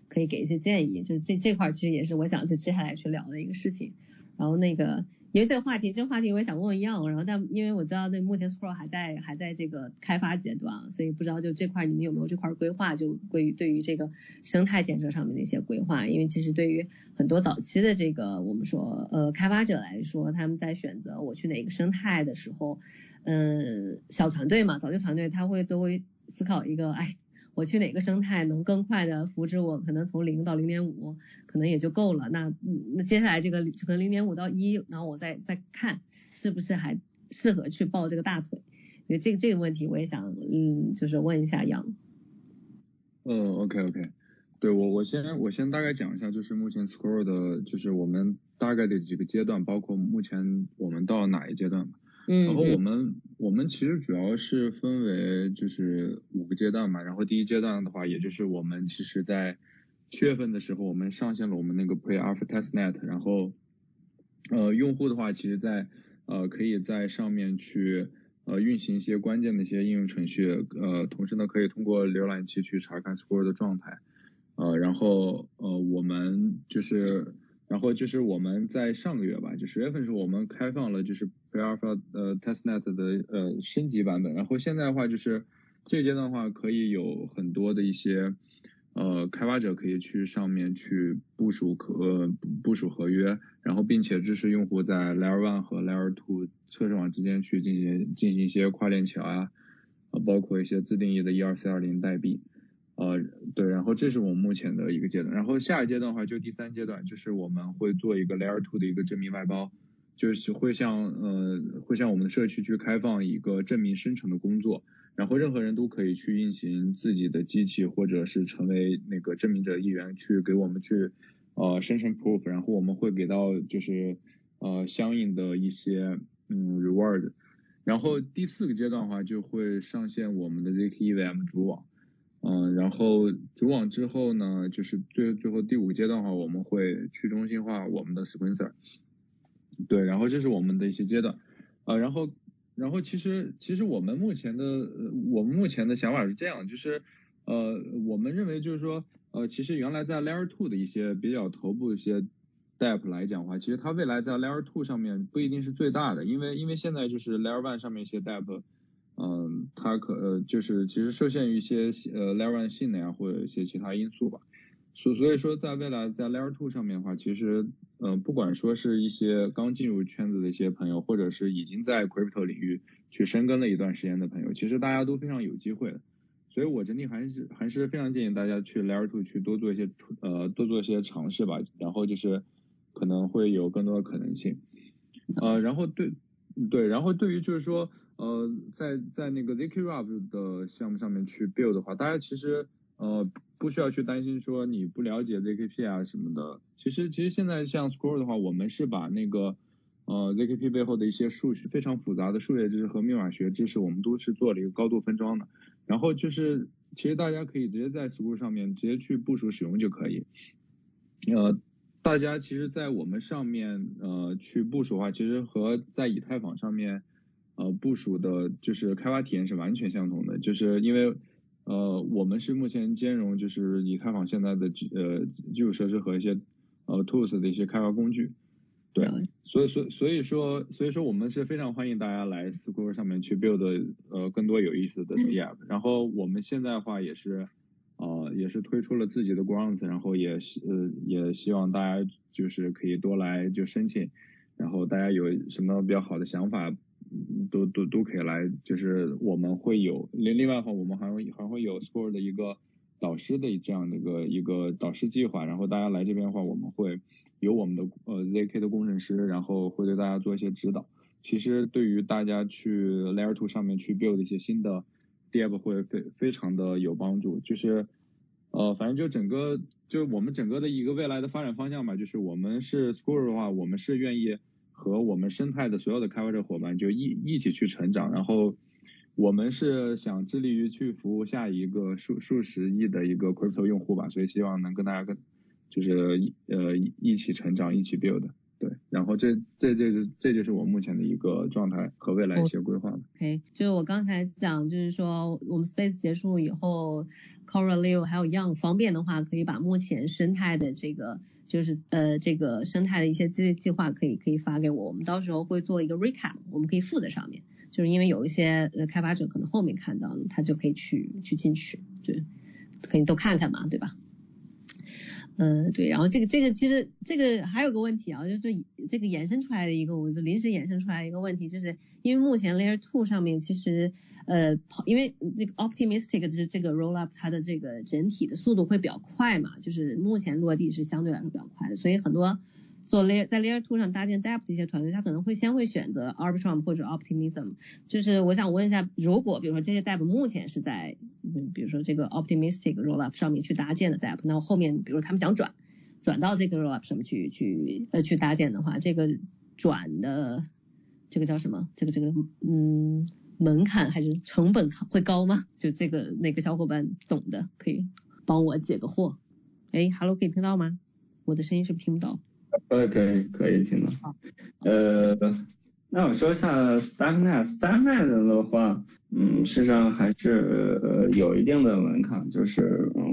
可以给一些建议。就这这块其实也是我想就接下来去聊的一个事情。然后那个。因为这个话题，这个话题我也想问问样，然后但因为我知道那目前 Scroll 还在还在这个开发阶段，所以不知道就这块你们有没有这块规划，就关于对于这个生态建设上面的一些规划。因为其实对于很多早期的这个我们说呃开发者来说，他们在选择我去哪个生态的时候，嗯，小团队嘛，早期团队他会都会思考一个，哎。我去哪个生态能更快的扶持我？可能从零到零点五，可能也就够了。那那接下来这个可能零点五到一，然后我再再看是不是还适合去抱这个大腿。所以这个这个问题我也想嗯，就是问一下杨。嗯，OK OK，对我我先我先大概讲一下，就是目前 Scroll 的，就是我们大概的几个阶段，包括目前我们到哪一阶段吧。嗯，然后我们我们其实主要是分为就是五个阶段嘛，然后第一阶段的话，也就是我们其实在七月份的时候，我们上线了我们那个 Pre Alpha Testnet，然后呃用户的话，其实在呃可以在上面去呃运行一些关键的一些应用程序，呃同时呢可以通过浏览器去查看 Score 的状态，呃然后呃我们就是。然后就是我们在上个月吧，就十月份时候，我们开放了就是 Alpha 呃 Testnet 的呃升级版本。然后现在的话，就是这阶段的话，可以有很多的一些呃开发者可以去上面去部署可部署合约，然后并且支持用户在 Layer One 和 Layer Two 测试网之间去进行进行一些跨链桥啊，包括一些自定义的 ERC 二零代币。呃，对，然后这是我们目前的一个阶段，然后下一阶段的话，就第三阶段，就是我们会做一个 Layer Two 的一个证明外包，就是会向呃会向我们的社区去开放一个证明生成的工作，然后任何人都可以去运行自己的机器，或者是成为那个证明者一员，去给我们去呃生成 Proof，然后我们会给到就是呃相应的一些嗯 Reward，然后第四个阶段的话，就会上线我们的 ZK EVM 主网。嗯，然后主网之后呢，就是最最后第五个阶段的话，我们会去中心化我们的 Sequencer。对，然后这是我们的一些阶段。呃，然后然后其实其实我们目前的我们目前的想法是这样，就是呃我们认为就是说呃其实原来在 Layer Two 的一些比较头部一些 Depp 来讲的话，其实它未来在 Layer Two 上面不一定是最大的，因为因为现在就是 Layer One 上面一些 Depp。嗯，它可呃就是其实受限于一些呃 Layer One 性能啊，或者一些其他因素吧，所所以说在未来在 Layer Two 上面的话，其实嗯不管说是一些刚进入圈子的一些朋友，或者是已经在 Crypto 领域去深耕了一段时间的朋友，其实大家都非常有机会，所以我整体还是还是非常建议大家去 Layer Two 去多做一些呃多做一些尝试吧，然后就是可能会有更多的可能性，呃然后对对，然后对于就是说。呃，在在那个 ZK-RUB 的项目上面去 build 的话，大家其实呃不需要去担心说你不了解 ZKP 啊什么的。其实其实现在像 Scroll 的话，我们是把那个呃 ZKP 背后的一些数学非常复杂的数学知识和密码学知识，我们都是做了一个高度分装的。然后就是其实大家可以直接在 Scroll 上面直接去部署使用就可以。呃，大家其实，在我们上面呃去部署的话，其实和在以太坊上面。呃，部署的就是开发体验是完全相同的，就是因为呃，我们是目前兼容就是以太坊现在的呃基础设施和一些呃 tools 的一些开发工具，对，所以所所以说所以说我们是非常欢迎大家来 School 上面去 build 呃更多有意思的 DApp，然后我们现在的话也是呃也是推出了自己的 grants，然后也是呃也希望大家就是可以多来就申请，然后大家有什么比较好的想法。都都都可以来，就是我们会有另另外的话，我们还会还会有 Score 的一个导师的这样的一个一个导师计划，然后大家来这边的话，我们会有我们的呃 ZK 的工程师，然后会对大家做一些指导。其实对于大家去 Layer Two 上面去 build 一些新的 Dev 会非非常的有帮助。就是呃，反正就整个就我们整个的一个未来的发展方向吧，就是我们是 Score 的话，我们是愿意和我们生态的所有的开发者伙伴就一一起去成长，然后我们是想致力于去服务下一个数数十亿的一个 Crypto 用户吧，所以希望能跟大家跟就是呃一起成长，一起 build。对，然后这这这就这就是我目前的一个状态和未来一些规划。OK，就是我刚才讲，就是说我们 Space 结束以后，Cora Leo 还有 Young 方便的话，可以把目前生态的这个就是呃这个生态的一些激励计划可以可以发给我，我们到时候会做一个 recap，我们可以附在上面，就是因为有一些呃开发者可能后面看到，他就可以去去进去，就可以都看看嘛，对吧？嗯，对，然后这个这个其实这个还有个问题啊，就是这个衍生出来的一个，我就临时衍生出来一个问题，就是因为目前 Layer Two 上面其实呃，因为那个 Optimistic 就是这个 Roll Up 它的这个整体的速度会比较快嘛，就是目前落地是相对来说比较快的，所以很多。做 layer 在 layer two 上搭建 dApp 的一些团队，他可能会先会选择 Arbitrum 或者 Optimism。就是我想问一下，如果比如说这些 dApp 目前是在，嗯，比如说这个 Optimistic Rollup 上面去搭建的 dApp，那后面比如他们想转转到这个 Rollup 上面去去呃去搭建的话，这个转的这个叫什么？这个这个嗯门槛还是成本会高吗？就这个哪个小伙伴懂的可以帮我解个惑。哎，Hello，可以听到吗？我的声音是不是听不到？可以可以可以听到。呃，那我说一下 StackNet，StackNet 的话，嗯，事实际上还是呃有一定的门槛，就是嗯，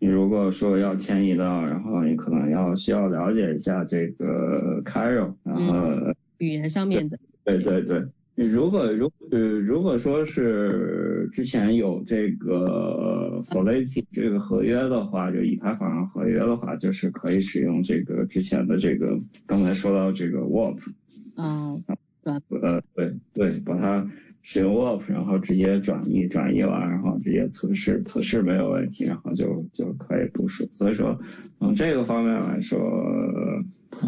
你如果说要迁移到，然后你可能要需要了解一下这个 Cairo，然后语言上面的。对对对。如果如呃如果说是之前有这个 Solidity 这个合约的话，就以太坊合约的话，就是可以使用这个之前的这个刚才说到这个 Warp，嗯，呃对对，把它使用 Warp，然后直接转译转译完，然后直接测试测试没有问题，然后就就可以部署。所以说从这个方面来说。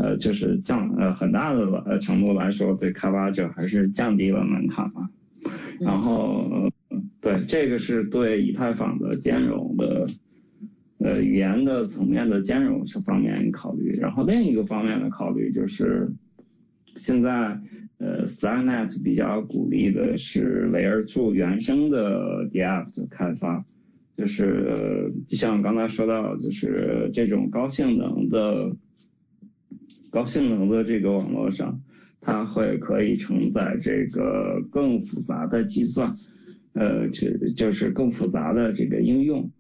呃，就是降呃很大的呃程度来说，对开发者还是降低了门槛嘛。然后对这个是对以太坊的兼容的呃语言的层面的兼容这方面考虑。然后另一个方面的考虑就是，现在呃，Slanet 比较鼓励的是 Layer Two 原生的 DApp 的开发，就是就像刚才说到，就是这种高性能的。高性能的这个网络上，它会可以承载这个更复杂的计算，呃，就就是更复杂的这个应用，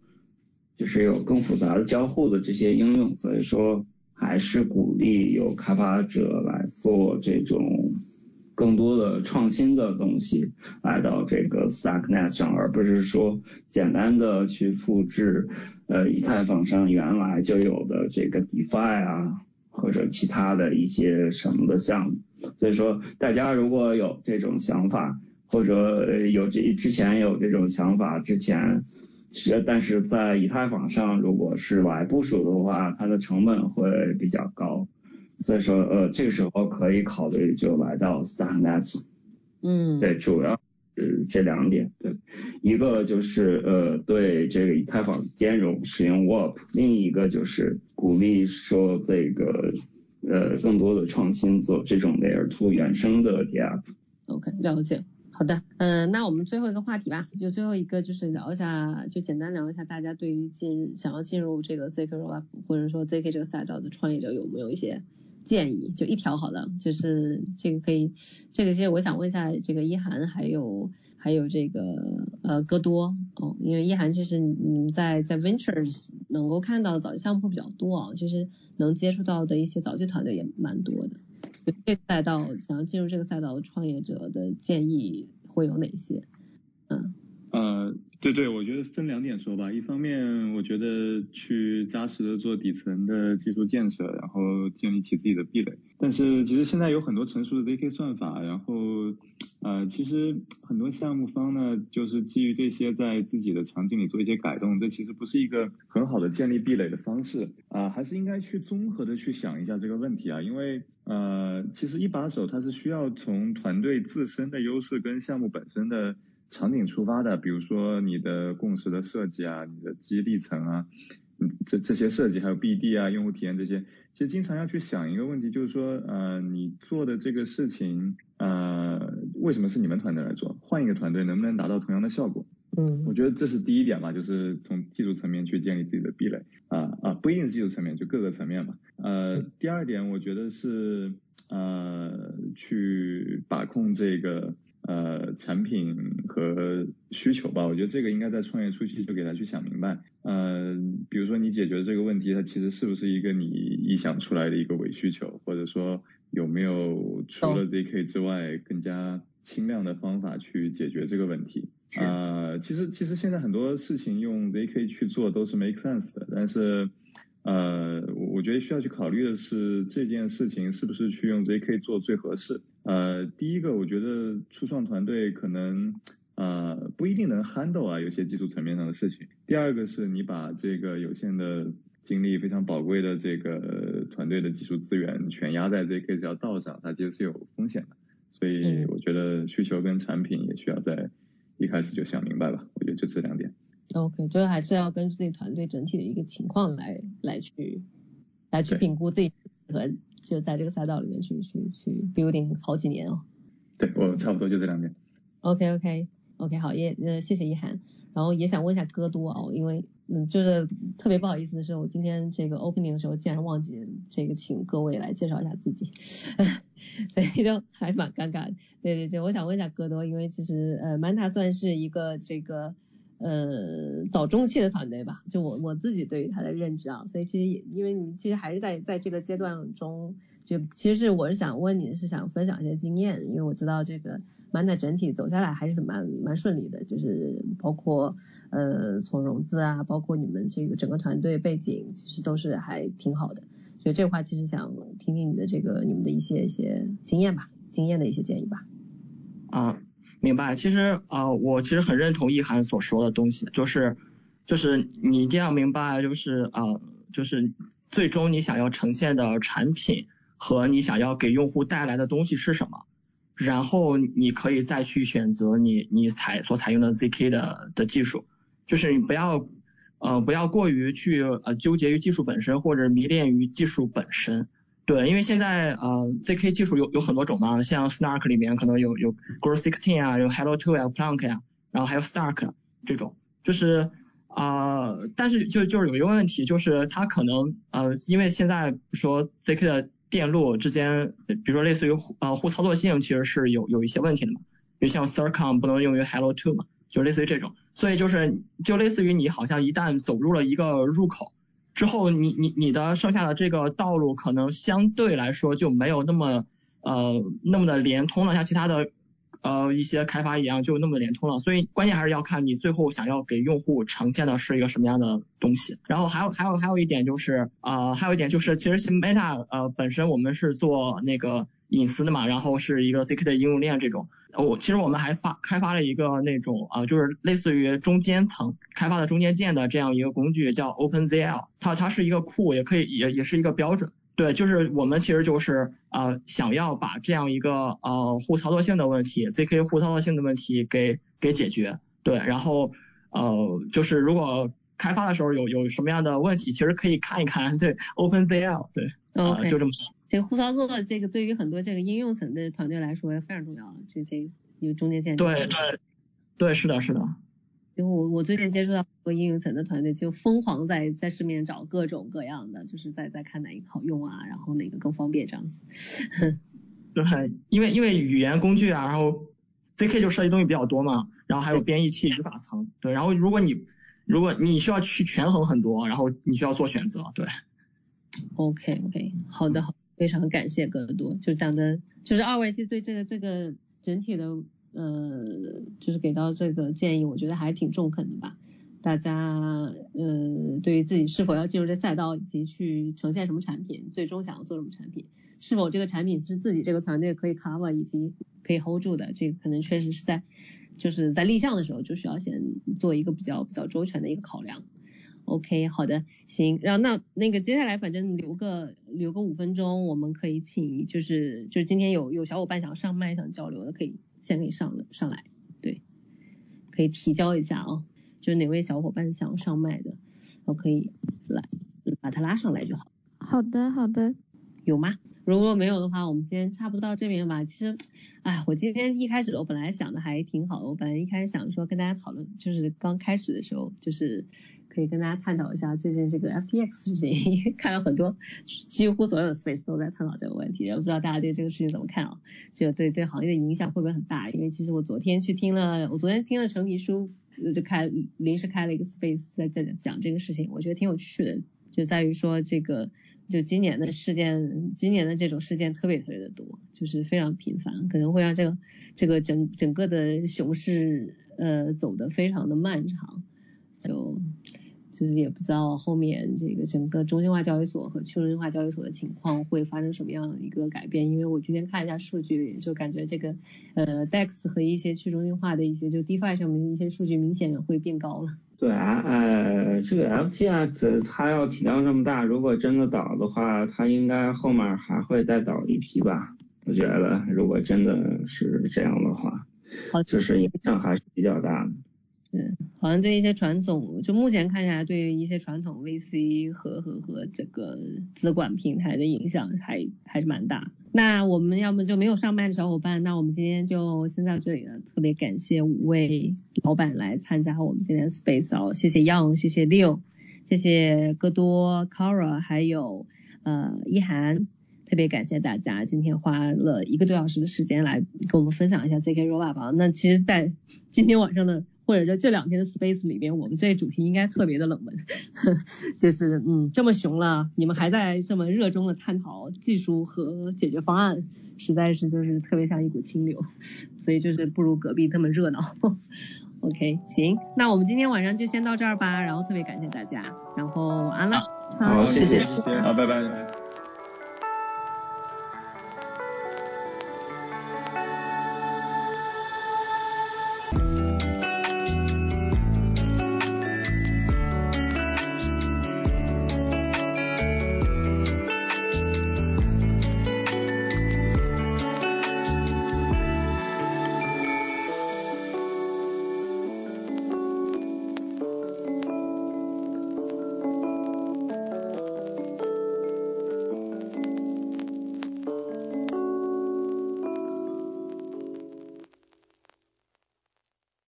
就是有更复杂的交互的这些应用，所以说还是鼓励有开发者来做这种更多的创新的东西来到这个 Stacknet 上，而不是说简单的去复制呃以太坊上原来就有的这个 DeFi 啊。或者其他的一些什么的项目，所以说大家如果有这种想法，或者有这之前有这种想法，之前是但是在以太坊上如果是来部署的话，它的成本会比较高，所以说呃这个时候可以考虑就来到 Starknet，嗯，对，主要。是这两点，对，一个就是呃对这个以太坊兼容使用 Warp，另一个就是鼓励说这个呃更多的创新做这种 Layer Two 原生的 DApp。OK，了解。好的，嗯，那我们最后一个话题吧，就最后一个就是聊一下，就简单聊一下大家对于进想要进入这个 ZK Rollup 或者说 ZK 这个赛道的创业者有没有一些。建议就一条好了，就是这个可以，这个其实我想问一下这个一涵还有还有这个呃戈多哦，因为一涵其实你在在 Ventures 能够看到早期项目会比较多啊，其实能接触到的一些早期团队也蛮多的。这个赛道想要进入这个赛道的创业者的建议会有哪些？嗯。呃，对对，我觉得分两点说吧。一方面，我觉得去扎实的做底层的技术建设，然后建立起自己的壁垒。但是其实现在有很多成熟的 ZK 算法，然后呃其实很多项目方呢，就是基于这些在自己的场景里做一些改动，这其实不是一个很好的建立壁垒的方式啊，还是应该去综合的去想一下这个问题啊，因为呃，其实一把手它是需要从团队自身的优势跟项目本身的场景出发的，比如说你的共识的设计啊，你的激励层啊，嗯，这这些设计还有 BD 啊，用户体验这些。其实经常要去想一个问题，就是说，呃，你做的这个事情，呃，为什么是你们团队来做？换一个团队能不能达到同样的效果？嗯，我觉得这是第一点吧，就是从技术层面去建立自己的壁垒啊啊，不一定是技术层面，就各个层面吧。呃，第二点，我觉得是呃，去把控这个。呃，产品和需求吧，我觉得这个应该在创业初期就给他去想明白。呃，比如说你解决这个问题，它其实是不是一个你臆想出来的一个伪需求，或者说有没有除了 ZK 之外更加轻量的方法去解决这个问题？啊，其实其实现在很多事情用 ZK 去做都是 make sense 的，但是。呃，我我觉得需要去考虑的是这件事情是不是去用 ZK 做最合适。呃，第一个，我觉得初创团队可能呃不一定能 handle 啊有些技术层面上的事情。第二个是你把这个有限的精力、非常宝贵的这个团队的技术资源全压在 ZK 这条道上，它其实是有风险的。所以我觉得需求跟产品也需要在一开始就想明白吧。我觉得就这两点。OK，就是还是要根据自己团队整体的一个情况来来去来去评估自己和就在这个赛道里面去去去 building 好几年哦。对我差不多就这两点。OK OK OK 好也呃谢谢一涵，然后也想问一下戈多啊，因为嗯就是特别不好意思的是我今天这个 opening 的时候竟然忘记这个请各位来介绍一下自己，所以就还蛮尴尬的。对对对，我想问一下戈多，因为其实呃 Manta 算是一个这个。呃，早中期的团队吧，就我我自己对于他的认知啊，所以其实也因为你们其实还是在在这个阶段中，就其实是我是想问你是想分享一些经验，因为我知道这个 Manta 整体走下来还是蛮蛮顺利的，就是包括呃从融资啊，包括你们这个整个团队背景，其实都是还挺好的，所以这块其实想听听你的这个你们的一些一些经验吧，经验的一些建议吧。啊。明白，其实啊，我其实很认同易涵所说的东西，就是就是你一定要明白，就是啊，就是最终你想要呈现的产品和你想要给用户带来的东西是什么，然后你可以再去选择你你采所采用的 ZK 的的技术，就是你不要呃不要过于去呃纠结于技术本身或者迷恋于技术本身。对，因为现在呃，ZK 技术有有很多种嘛，像 Snark 里面可能有有 Grow Sixteen 啊，有 Hello Two 啊，Plank 呀，然后还有 Stark 这种，就是啊，但是就就是有一个问题，就是它可能呃，因为现在说 ZK 的电路之间，比如说类似于呃互操作性，其实是有有一些问题的嘛，比如像 Circom 不能用于 Hello Two 嘛，就类似于这种，所以就是就类似于你好像一旦走入了一个入口。之后，你你你的剩下的这个道路可能相对来说就没有那么呃那么的连通了，像其他的呃一些开发一样就那么连通了。所以关键还是要看你最后想要给用户呈现的是一个什么样的东西。然后还有还有还有一点就是啊还有一点就是其实 Meta 呃本身我们是做那个。隐私的嘛，然后是一个 ZK 的应用链这种。我其实我们还发开发了一个那种啊，就是类似于中间层开发的中间件的这样一个工具，叫 OpenZL。它它是一个库，也可以也也是一个标准。对，就是我们其实就是啊，想要把这样一个呃互操作性的问题，ZK 互操作性的问题给给解决。对，然后呃，就是如果开发的时候有有什么样的问题，其实可以看一看。对，OpenZL。对，OK，就这么。这个互操作，这个对于很多这个应用层的团队来说非常重要。就这有中间件。对对对，是的，是的。就我我最近接触到过应用层的团队，就疯狂在在市面找各种各样的，就是在在看哪一个好用啊，然后哪个更方便这样子。对，因为因为语言工具啊，然后 ZK 就涉及东西比较多嘛，然后还有编译器、语法层。对，然后如果你如果你需要去权衡很多，然后你需要做选择。对。OK OK，好的好。非常感谢戈多，就讲的，就是二位其实对这个这个整体的，呃，就是给到这个建议，我觉得还挺中肯的吧。大家，呃，对于自己是否要进入这赛道，以及去呈现什么产品，最终想要做什么产品，是否这个产品是自己这个团队可以 cover 以及可以 hold 住的，这个可能确实是在就是在立项的时候就需要先做一个比较比较周全的一个考量。OK，好的，行，然后那那个接下来反正留个留个五分钟，我们可以请就是就是今天有有小伙伴想上麦想交流的，可以先可以上上来，对，可以提交一下啊，就是哪位小伙伴想上麦的，我可以来把他拉上来就好。好的，好的，有吗？如果没有的话，我们今天差不多到这边吧。其实，哎，我今天一开始我本来想的还挺好的，我本来一开始想说跟大家讨论，就是刚开始的时候就是。可以跟大家探讨一下最近这个 FTX 事情，因为看了很多，几乎所有的 space 都在探讨这个问题，也不知道大家对这个事情怎么看啊？就对对行业的影响会不会很大？因为其实我昨天去听了，我昨天听了陈皮书，就开临时开了一个 space 在在讲这个事情，我觉得挺有趣的，就在于说这个就今年的事件，今年的这种事件特别特别的多，就是非常频繁，可能会让这个这个整整个的熊市呃走得非常的漫长，就。就是也不知道后面这个整个中心化交易所和去中心化交易所的情况会发生什么样的一个改变，因为我今天看一下数据，就感觉这个呃 DEX 和一些去中心化的一些就 DeFi 上面的一些数据明显会变高了。对啊，呃，这个 FTX 它要体量这么大，如果真的倒的话，它应该后面还会再倒一批吧？我觉得如果真的是这样的话，就是影响还是比较大的。嗯，好像对一些传统，就目前看下来，对于一些传统 VC 和和和这个资管平台的影响还还是蛮大。那我们要么就没有上麦的小伙伴，那我们今天就先到这里了。特别感谢五位老板来参加我们今天 Space 哦，谢谢 Young，谢谢 Leo，，谢谢戈多、Kara，还有呃一涵，特别感谢大家今天花了一个多小时的时间来跟我们分享一下 ZK Rollup。那其实，在今天晚上的。或者说这两天的 space 里边，我们这主题应该特别的冷门，就是嗯这么熊了，你们还在这么热衷的探讨技术和解决方案，实在是就是特别像一股清流，所以就是不如隔壁这么热闹。OK，行，那我们今天晚上就先到这儿吧，然后特别感谢大家，然后安了，好，谢谢，谢谢，好，拜拜。